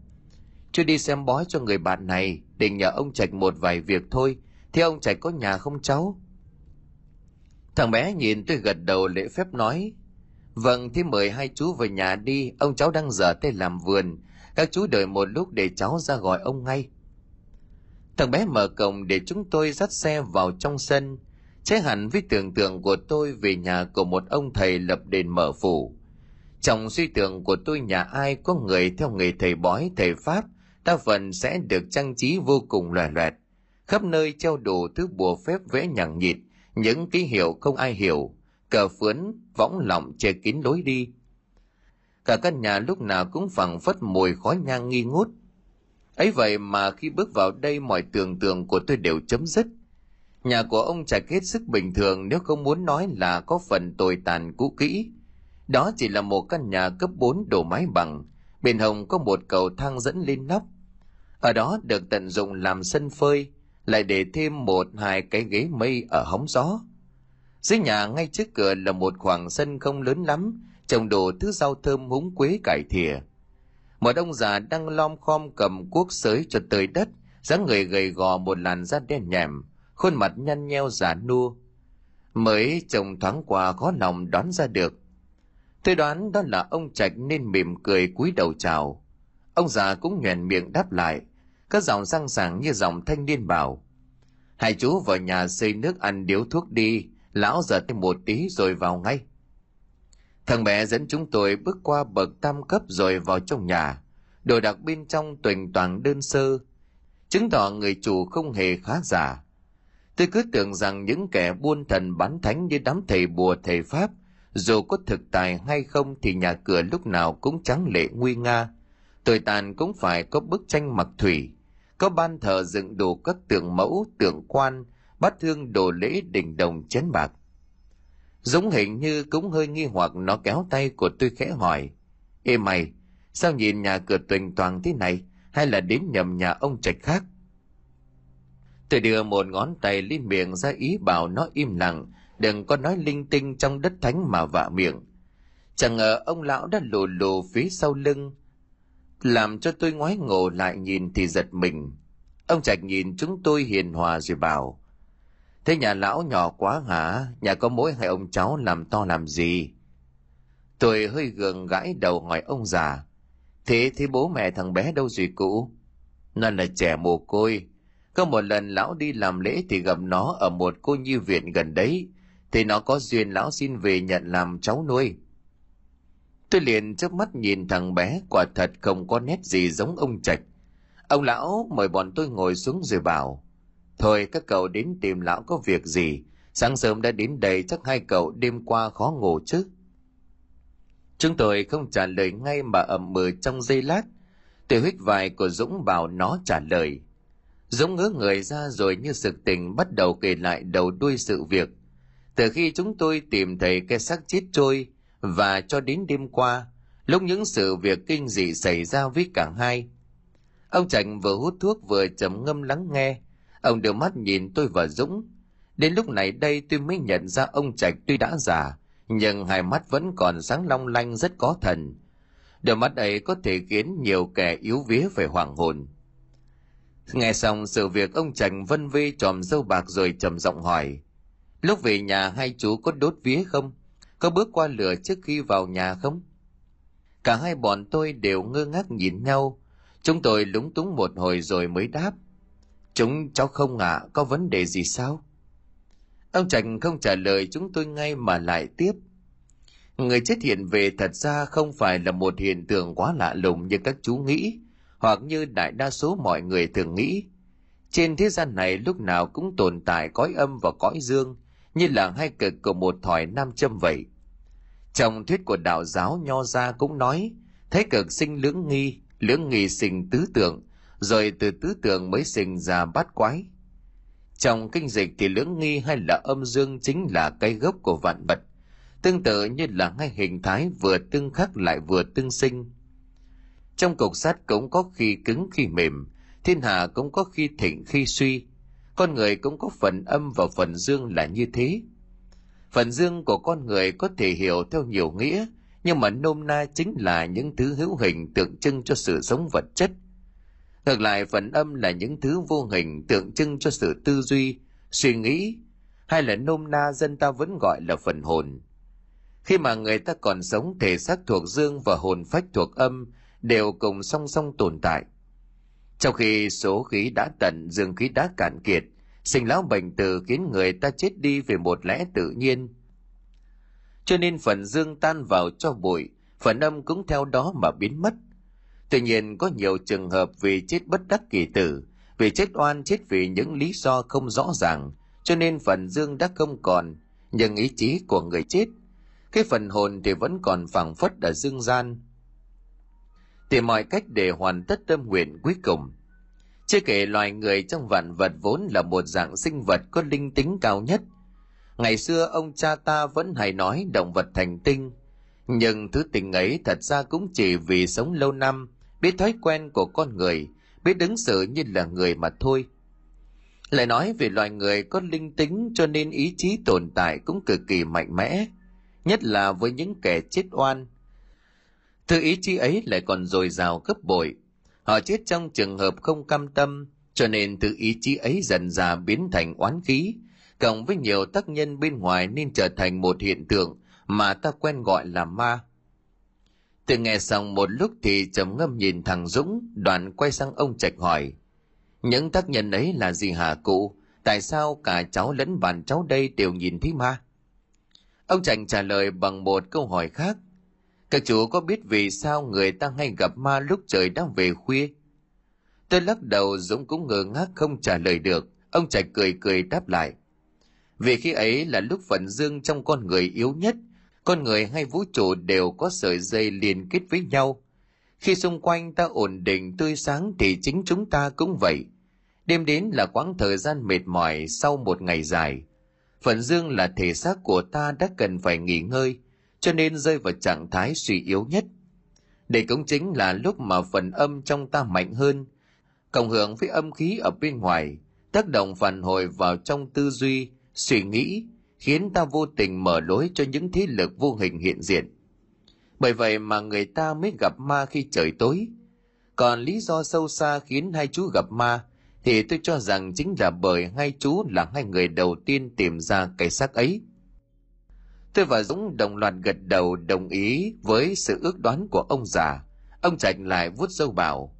Chú đi xem bói cho người bạn này, định nhờ ông Trạch một vài việc thôi, thì ông Trạch có nhà không cháu? Thằng bé nhìn tôi gật đầu lễ phép nói, Vâng, thế mời hai chú về nhà đi, ông cháu đang dở tay làm vườn, các chú đợi một lúc để cháu ra gọi ông ngay. Thằng bé mở cổng để chúng tôi dắt xe vào trong sân, trái hẳn với tưởng tượng của tôi về nhà của một ông thầy lập đền mở phủ. Trong suy tưởng của tôi nhà ai có người theo nghề thầy bói, thầy Pháp, đa phần sẽ được trang trí vô cùng loè loẹt. Khắp nơi treo đủ thứ bùa phép vẽ nhằng nhịt, những ký hiệu không ai hiểu, cờ phướn, võng lọng che kín lối đi. Cả căn nhà lúc nào cũng phẳng phất mùi khói nhang nghi ngút, ấy vậy mà khi bước vào đây mọi tưởng tượng của tôi đều chấm dứt. Nhà của ông trạch hết sức bình thường nếu không muốn nói là có phần tồi tàn cũ kỹ. Đó chỉ là một căn nhà cấp 4 đổ mái bằng, bên hông có một cầu thang dẫn lên nóc. Ở đó được tận dụng làm sân phơi, lại để thêm một, hai cái ghế mây ở hóng gió. Dưới nhà ngay trước cửa là một khoảng sân không lớn lắm, trồng đồ thứ rau thơm húng quế cải thìa một ông già đang lom khom cầm cuốc sới cho tới đất, dáng người gầy gò một làn da đen nhèm, khuôn mặt nhăn nheo già nua. Mới chồng thoáng qua khó lòng đoán ra được. Tôi đoán đó là ông trạch nên mỉm cười cúi đầu chào. Ông già cũng nhoèn miệng đáp lại các giọng răng sảng như giọng thanh niên bảo, hai chú vào nhà xây nước ăn điếu thuốc đi, lão giờ thêm một tí rồi vào ngay thằng mẹ dẫn chúng tôi bước qua bậc tam cấp rồi vào trong nhà. Đồ đạc bên trong tuỳnh toàn đơn sơ. Chứng tỏ người chủ không hề khá giả. Tôi cứ tưởng rằng những kẻ buôn thần bán thánh như đám thầy bùa thầy pháp, dù có thực tài hay không thì nhà cửa lúc nào cũng trắng lệ nguy nga. Tồi tàn cũng phải có bức tranh mặc thủy, có ban thờ dựng đủ các tượng mẫu, tượng quan, bát thương đồ lễ đình đồng chén bạc dũng hình như cũng hơi nghi hoặc nó kéo tay của tôi khẽ hỏi. Ê mày, sao nhìn nhà cửa tuỳnh toàn thế này, hay là đến nhầm nhà ông trạch khác? Tôi đưa một ngón tay lên miệng ra ý bảo nó im lặng, đừng có nói linh tinh trong đất thánh mà vạ miệng. Chẳng ngờ ông lão đã lù lù phía sau lưng, làm cho tôi ngoái ngộ lại nhìn thì giật mình. Ông trạch nhìn chúng tôi hiền hòa rồi bảo thế nhà lão nhỏ quá hả nhà có mỗi hai ông cháu làm to làm gì? Tôi hơi gượng gãi đầu hỏi ông già, thế thế bố mẹ thằng bé đâu rồi cũ nó là trẻ mồ côi. Có một lần lão đi làm lễ thì gặp nó ở một cô nhi viện gần đấy. Thì nó có duyên lão xin về nhận làm cháu nuôi. Tôi liền chớp mắt nhìn thằng bé, quả thật không có nét gì giống ông trạch. Ông lão, mời bọn tôi ngồi xuống rồi bảo thôi các cậu đến tìm lão có việc gì? Sáng sớm đã đến đây, chắc hai cậu đêm qua khó ngủ chứ? Chúng tôi không trả lời ngay mà ẩm mừ trong giây lát. Từ huyết vài của dũng bảo nó trả lời. Dũng ngỡ người ra rồi như sực tỉnh bắt đầu kể lại đầu đuôi sự việc. Từ khi chúng tôi tìm thấy cái xác chết trôi và cho đến đêm qua, lúc những sự việc kinh dị xảy ra với cả hai, ông trạch vừa hút thuốc vừa trầm ngâm lắng nghe ông đưa mắt nhìn tôi và dũng. Đến lúc này đây tôi mới nhận ra ông trạch tuy đã già, nhưng hai mắt vẫn còn sáng long lanh rất có thần. Đôi mắt ấy có thể khiến nhiều kẻ yếu vía phải hoàng hồn. Nghe xong sự việc, ông trạch vân vê tròm dâu bạc rồi trầm giọng hỏi, lúc về nhà hai chú có đốt vía không? Có bước qua lửa trước khi vào nhà không? Cả hai bọn tôi đều ngơ ngác nhìn nhau. Chúng tôi lúng túng một hồi rồi mới đáp chúng cháu không ạ à, có vấn đề gì sao? Ông trạch không trả lời chúng tôi ngay mà lại tiếp. Người chết hiện về thật ra không phải là một hiện tượng quá lạ lùng như các chú nghĩ hoặc như đại đa số mọi người thường nghĩ. Trên thế gian này lúc nào cũng tồn tại cõi âm và cõi dương như là hai cực của một thỏi nam châm vậy. Trong thuyết của đạo giáo nho gia cũng nói thế cực sinh lưỡng nghi lưỡng nghi sinh tứ tượng rồi từ tứ tượng mới sinh ra bát quái. Trong kinh dịch thì lưỡng nghi hay là âm dương chính là cái gốc của vạn vật, tương tự như là hai hình thái vừa tương khắc lại vừa tương sinh. Trong cục sắt cũng có khi cứng khi mềm, thiên hạ cũng có khi thịnh khi suy, con người cũng có phần âm và phần dương là như thế. Phần dương của con người có thể hiểu theo nhiều nghĩa, nhưng mà nôm na chính là những thứ hữu hình tượng trưng cho sự sống vật chất ngược lại phần âm là những thứ vô hình tượng trưng cho sự tư duy, suy nghĩ, hay là nôm na dân ta vẫn gọi là phần hồn. Khi mà người ta còn sống, thể xác thuộc dương và hồn phách thuộc âm đều cùng song song tồn tại. Trong khi số khí đã tận, dương khí đã cạn kiệt, sinh lão bệnh tử khiến người ta chết đi về một lẽ tự nhiên. Cho nên phần dương tan vào cho bụi, phần âm cũng theo đó mà biến mất tuy nhiên, có nhiều trường hợp vì chết bất đắc kỳ tử, vì chết oan, chết vì những lý do không rõ ràng, cho nên phần dương đã không còn, nhưng ý chí của người chết, cái phần hồn thì vẫn còn phảng phất ở dương gian. Tìm mọi cách để hoàn tất tâm nguyện cuối cùng. Chưa kể loài người trong vạn vật vốn là một dạng sinh vật có linh tính cao nhất. Ngày xưa, ông cha ta vẫn hay nói động vật thành tinh, nhưng thứ tình ấy thật ra cũng chỉ vì sống lâu năm biết thói quen của con người biết đứng xử như là người mà thôi lại nói về loài người có linh tính cho nên ý chí tồn tại cũng cực kỳ mạnh mẽ nhất là với những kẻ chết oan Thứ ý chí ấy lại còn dồi dào gấp bội. Họ chết trong trường hợp không cam tâm, cho nên thứ ý chí ấy dần dà biến thành oán khí, cộng với nhiều tác nhân bên ngoài nên trở thành một hiện tượng mà ta quen gọi là ma. Tôi nghe xong một lúc thì trầm ngâm nhìn thằng Dũng, đoạn quay sang ông Trạch hỏi. Những tác nhân ấy là gì hả cụ? Tại sao cả cháu lẫn bạn cháu đây đều nhìn thấy ma? Ông Trạch trả lời bằng một câu hỏi khác. Các chú có biết vì sao người ta hay gặp ma lúc trời đang về khuya? Tôi lắc đầu Dũng cũng ngơ ngác không trả lời được. Ông Trạch cười cười đáp lại. Vì khi ấy là lúc phận dương trong con người yếu nhất, con người hay vũ trụ đều có sợi dây liên kết với nhau. Khi xung quanh ta ổn định tươi sáng thì chính chúng ta cũng vậy. Đêm đến là quãng thời gian mệt mỏi sau một ngày dài. phần dương là thể xác của ta đã cần phải nghỉ ngơi, cho nên rơi vào trạng thái suy yếu nhất. Đây cũng chính là lúc mà phần âm trong ta mạnh hơn, cộng hưởng với âm khí ở bên ngoài, tác động phản hồi vào trong tư duy, suy nghĩ, khiến ta vô tình mở lối cho những thế lực vô hình hiện diện. Bởi vậy mà người ta mới gặp ma khi trời tối. Còn lý do sâu xa khiến hai chú gặp ma thì tôi cho rằng chính là bởi hai chú là hai người đầu tiên tìm ra cái xác ấy. Tôi và Dũng đồng loạt gật đầu đồng ý với sự ước đoán của ông già. Ông Trạch lại vuốt sâu bảo.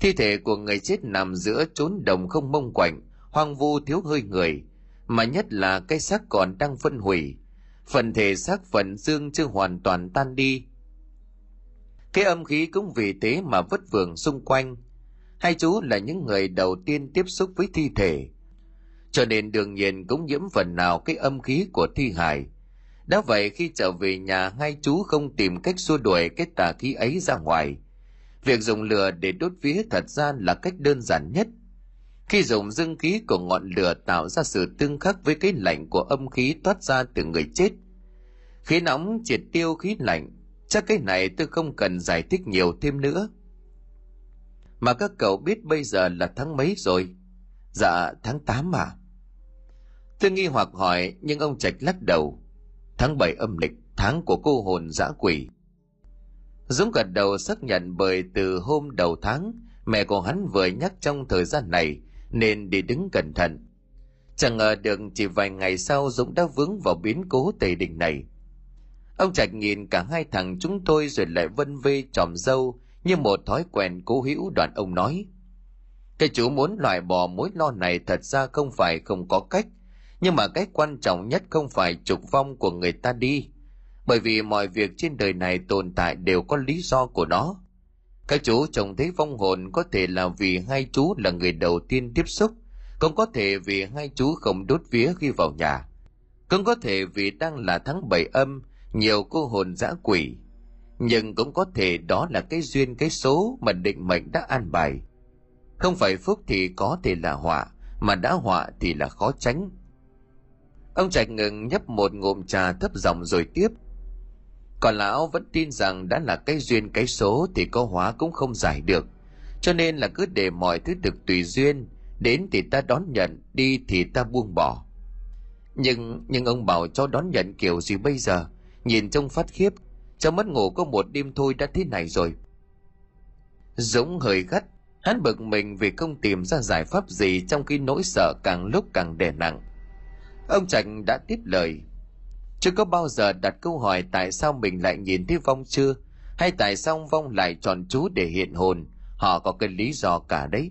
Thi thể của người chết nằm giữa chốn đồng không mông quạnh, hoang vu thiếu hơi người, mà nhất là cái xác còn đang phân hủy. Phần thể xác phần dương chưa hoàn toàn tan đi. Cái âm khí cũng vì thế mà vất vưởng xung quanh. Hai chú là những người đầu tiên tiếp xúc với thi thể. Cho nên đương nhiên cũng nhiễm phần nào cái âm khí của thi hài. Đã vậy khi trở về nhà, hai chú không tìm cách xua đuổi cái tà khí ấy ra ngoài. Việc dùng lửa để đốt vía thật ra là cách đơn giản nhất – khi dùng dương khí của ngọn lửa tạo ra sự tương khắc với cái lạnh của âm khí toát ra từ người chết. Khí nóng triệt tiêu khí lạnh, chắc cái này tôi không cần giải thích nhiều thêm nữa. Mà các cậu biết bây giờ là tháng mấy rồi? Dạ, tháng 8 mà. Tôi nghi hoặc hỏi, nhưng ông Trạch lắc đầu. Tháng 7 âm lịch, tháng của cô hồn dã quỷ. Dũng gật đầu xác nhận bởi từ hôm đầu tháng, mẹ của hắn vừa nhắc trong thời gian này nên đi đứng cẩn thận. Chẳng ngờ được chỉ vài ngày sau Dũng đã vướng vào biến cố tề đình này. Ông Trạch nhìn cả hai thằng chúng tôi rồi lại vân vê tròm dâu như một thói quen cố hữu đoạn ông nói. Cái chú muốn loại bỏ mối lo này thật ra không phải không có cách, nhưng mà cái quan trọng nhất không phải trục vong của người ta đi, bởi vì mọi việc trên đời này tồn tại đều có lý do của nó. Các chú trông thấy vong hồn có thể là vì hai chú là người đầu tiên tiếp xúc, cũng có thể vì hai chú không đốt vía khi vào nhà. Cũng có thể vì đang là tháng bảy âm, nhiều cô hồn dã quỷ. Nhưng cũng có thể đó là cái duyên cái số mà định mệnh đã an bài. Không phải phúc thì có thể là họa, mà đã họa thì là khó tránh. Ông Trạch ngừng nhấp một ngụm trà thấp giọng rồi tiếp – còn lão vẫn tin rằng đã là cái duyên cái số thì có hóa cũng không giải được. Cho nên là cứ để mọi thứ được tùy duyên, đến thì ta đón nhận, đi thì ta buông bỏ. Nhưng nhưng ông bảo cho đón nhận kiểu gì bây giờ? Nhìn trông phát khiếp cháu mất ngủ có một đêm thôi đã thế này rồi. Dũng hơi gắt, hắn bực mình vì không tìm ra giải pháp gì trong khi nỗi sợ càng lúc càng đè nặng. Ông trạch đã tiếp lời chưa có bao giờ đặt câu hỏi tại sao mình lại nhìn thấy vong chưa, hay tại sao vong lại chọn chú để hiện hồn, họ có cái lý do cả đấy.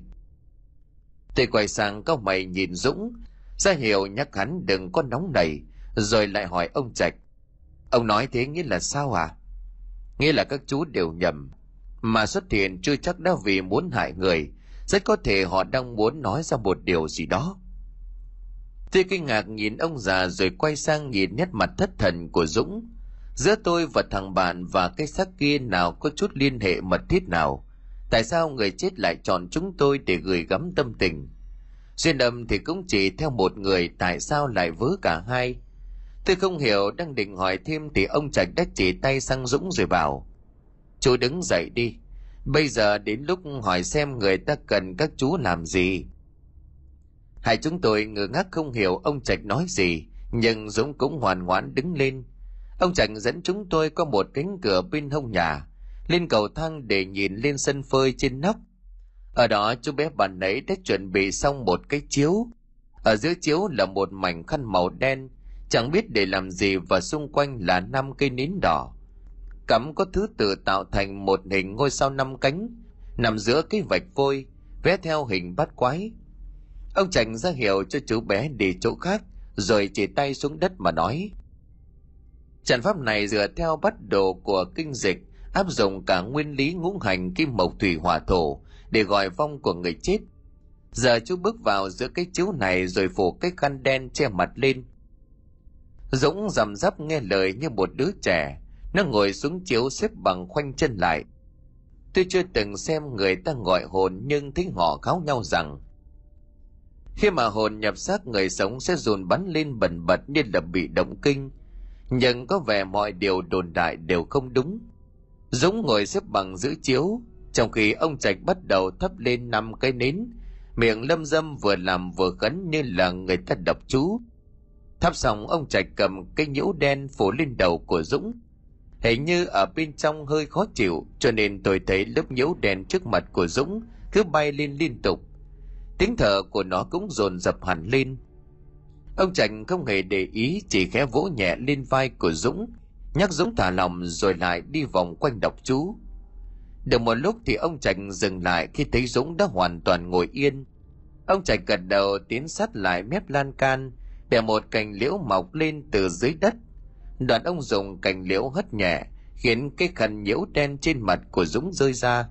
Tôi quay sang các mày nhìn Dũng, ra hiệu nhắc hắn đừng có nóng nảy, rồi lại hỏi ông Trạch. Ông nói thế nghĩa là sao à? Nghĩa là các chú đều nhầm, mà xuất hiện chưa chắc đã vì muốn hại người, rất có thể họ đang muốn nói ra một điều gì đó. Tôi kinh ngạc nhìn ông già rồi quay sang nhìn nét mặt thất thần của Dũng. Giữa tôi và thằng bạn và cái xác kia nào có chút liên hệ mật thiết nào. Tại sao người chết lại chọn chúng tôi để gửi gắm tâm tình? Duyên âm thì cũng chỉ theo một người, tại sao lại vớ cả hai. Tôi không hiểu, đang định hỏi thêm thì ông Trạch đã chỉ tay sang Dũng rồi bảo. Chú đứng dậy đi. Bây giờ đến lúc hỏi xem người ta cần các chú làm gì. Hai chúng tôi ngơ ngác không hiểu ông Trạch nói gì, nhưng Dũng cũng hoàn ngoãn đứng lên. Ông Trạch dẫn chúng tôi qua một cánh cửa bên hông nhà. lên cầu thang để nhìn lên sân phơi trên nóc ở đó chú bé bà nấy đã chuẩn bị xong một cái chiếu ở giữa chiếu là một mảnh khăn màu đen chẳng biết để làm gì và xung quanh là năm cây nến đỏ cắm có thứ tự tạo thành một hình ngôi sao năm cánh nằm giữa cái vạch vôi vẽ theo hình bát quái ông Trành ra hiệu cho chú bé đi chỗ khác, rồi chỉ tay xuống đất mà nói. Trận pháp này dựa theo bắt đồ của kinh dịch, áp dụng cả nguyên lý ngũ hành kim mộc thủy hỏa thổ để gọi vong của người chết. Giờ chú bước vào giữa cái chiếu này rồi phủ cái khăn đen che mặt lên. Dũng rằm rắp nghe lời như một đứa trẻ. Nó ngồi xuống chiếu xếp bằng khoanh chân lại. Tôi chưa từng xem người ta gọi hồn nhưng thấy họ kháo nhau rằng khi mà hồn nhập xác, người sống sẽ dồn bắn lên bẩn bật như là bị động kinh. Nhưng có vẻ mọi điều đồn đại đều không đúng. Dũng ngồi xếp bằng giữ chiếu, trong khi ông trạch bắt đầu thắp lên năm cái nến. Miệng lâm dâm vừa làm vừa khấn như là người ta đọc chú. Thắp xong, ông trạch cầm cái nhũ đen phủ lên đầu của dũng. Hình như ở bên trong hơi khó chịu, cho nên tôi thấy lớp nhũ đen trước mặt của dũng cứ bay lên liên tục tiếng thở của nó cũng dồn dập hẳn lên. Ông trạch không hề để ý, chỉ khẽ vỗ nhẹ lên vai của dũng, nhắc dũng thả lòng rồi lại đi vòng quanh đọc chú. Được một lúc thì ông trạch dừng lại khi thấy dũng đã hoàn toàn ngồi yên. Ông trạch gật đầu tiến sát lại mép lan can để một cành liễu mọc lên từ dưới đất. Đoạn ông dùng cành liễu hất nhẹ, khiến cái khăn nhiễu đen trên mặt của dũng rơi ra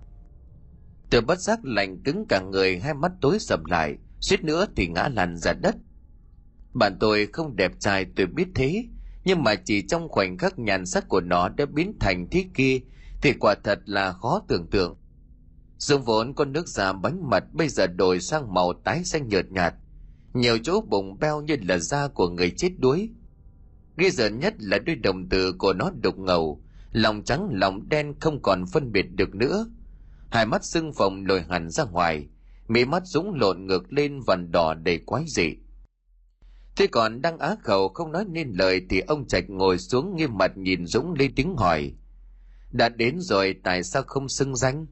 từ bất giác lạnh cứng cả người, hai mắt tối sầm lại, suýt nữa thì ngã lăn ra đất. Bạn tôi không đẹp trai, tôi biết thế, nhưng mà chỉ trong khoảnh khắc nhàn sắc của nó đã biến thành thế kia, thì quả thật là khó tưởng tượng. Dùng vốn con nước da bánh mật bây giờ đổi sang màu tái xanh nhợt nhạt, nhiều chỗ bụng beo như là da của người chết đuối. Ghi giờ nhất là đôi đồng tử của nó đục ngầu, lòng trắng, lòng đen không còn phân biệt được nữa hai mắt sưng phồng lồi hẳn ra ngoài, mí mắt dũng lộn ngược lên vằn đỏ đầy quái dị. Thế còn đang á khẩu không nói nên lời thì ông trạch ngồi xuống nghiêm mặt nhìn dũng lên tiếng hỏi, đã đến rồi, tại sao không xưng danh?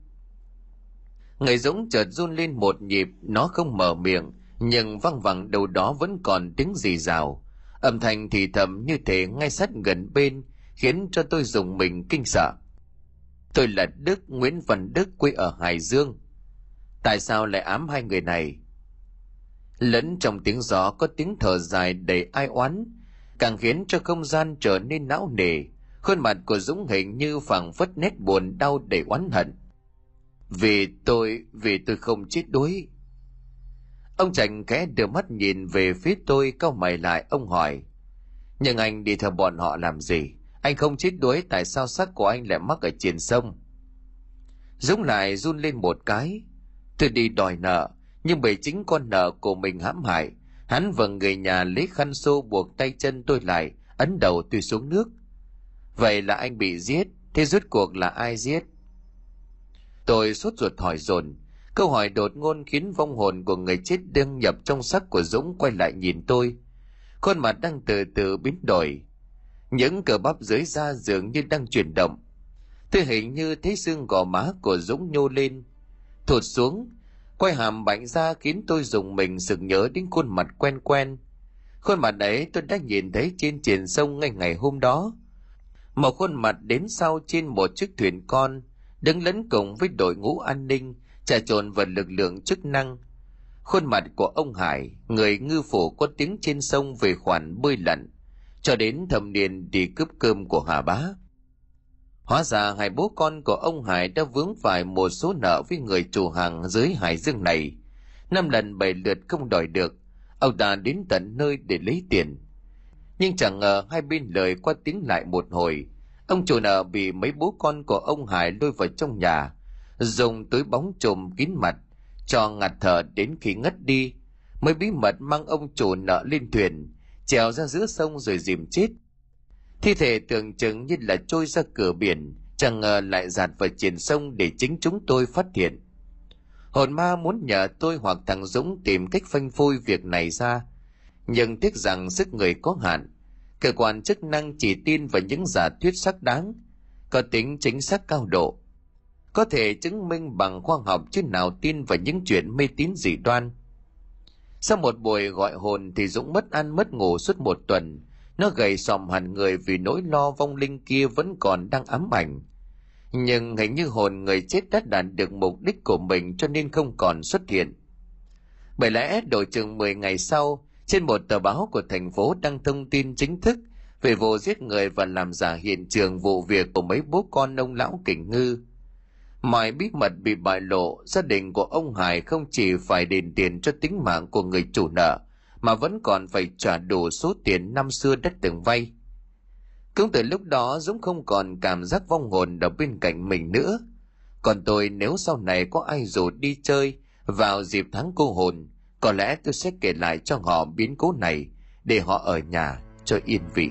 Người dũng chợt run lên một nhịp, nó không mở miệng, nhưng văng vẳng đầu đó vẫn còn tiếng gì rào. Âm thanh thì thầm như thể ngay sát gần bên, khiến cho tôi dùng mình kinh sợ tôi là đức nguyễn văn đức, quê ở hải dương. Tại sao lại ám hai người này? Lẫn trong tiếng gió có tiếng thở dài đầy ai oán, càng khiến cho không gian trở nên não nề. Khuôn mặt của dũng hình như phảng phất nét buồn đau đầy oán hận. Vì tôi vì tôi không chết đuối. Ông Trành khẽ đưa mắt nhìn về phía tôi, cau mày lại, ông hỏi, nhưng anh đi theo bọn họ làm gì? Anh không chết đuối, tại sao xác của anh lại mắc ở trên sông? Dũng lại run lên một cái. Tôi đi đòi nợ, nhưng bởi chính con nợ của mình hãm hại, hắn và người nhà lấy khăn xô buộc tay chân tôi lại, ấn đầu tôi xuống nước. Vậy là anh bị giết, thế rốt cuộc là ai giết? Tôi sốt ruột hỏi dồn. Câu hỏi đột ngôn khiến vong hồn của người chết đương nhập trong xác của dũng quay lại nhìn tôi. Khuôn mặt đang từ từ biến đổi những cờ bắp dưới da dường như đang chuyển động. Tôi hình như thấy xương gò má của dũng nhô lên. Thụt xuống quay hàm bạnh ra khiến tôi dùng mình sực nhớ đến khuôn mặt quen quen. Khuôn mặt ấy tôi đã nhìn thấy trên triển sông ngay ngày hôm đó. Một khuôn mặt đến sau trên một chiếc thuyền con, đứng lấn cùng với đội ngũ an ninh, trà trộn vào lực lượng chức năng. Khuôn mặt của ông hải, người ngư phủ có tiếng trên sông về khoản bơi lặn cho đến thầm niên đi cướp cơm của hà bá. Hóa ra hai bố con của ông hải đã vướng phải một số nợ với người chủ hàng dưới hải dương này. Năm lần bảy lượt không đòi được, ông ta đến tận nơi để lấy tiền. Nhưng chẳng ngờ hai bên lời qua tiếng lại một hồi, ông chủ nợ bị mấy bố con của ông hải lôi vào trong nhà, dùng túi bóng trùm kín mặt, cho ngạt thở đến khi ngất đi, mới bí mật mang ông chủ nợ lên thuyền trèo ra giữa sông rồi dìm chết. Thi thể tưởng chừng như là trôi ra cửa biển, chẳng ngờ lại giạt vào triển sông để chính chúng tôi phát hiện. Hồn ma muốn nhờ tôi hoặc thằng dũng tìm cách phanh phui việc này ra, nhưng tiếc rằng sức người có hạn. Cơ quan chức năng chỉ tin vào những giả thuyết xác đáng, có tính chính xác cao độ. Có thể chứng minh bằng khoa học chứ nào tin vào những chuyện mê tín dị đoan sau một buổi gọi hồn thì dũng mất ăn mất ngủ suốt một tuần. Nó gầy sòm hẳn người vì nỗi lo vong linh kia vẫn còn đang ám ảnh. Nhưng hình như hồn người chết đã đạt được mục đích của mình cho nên không còn xuất hiện. Bởi lẽ đổi chừng 10 ngày sau, trên một tờ báo của thành phố đăng thông tin chính thức về vụ giết người và làm giả hiện trường vụ việc của mấy bố con ông lão Kỳnh ngư mọi bí mật bị bại lộ, gia đình của ông hải không chỉ phải đền tiền cho tính mạng của người chủ nợ, mà vẫn còn phải trả đủ số tiền năm xưa đất từng vay. Cũng từ lúc đó, dũng không còn cảm giác vong hồn ở bên cạnh mình nữa. Còn tôi, nếu sau này có ai rủ đi chơi vào dịp tháng cô hồn, có lẽ tôi sẽ kể lại cho họ biến cố này, để họ ở nhà cho yên vị.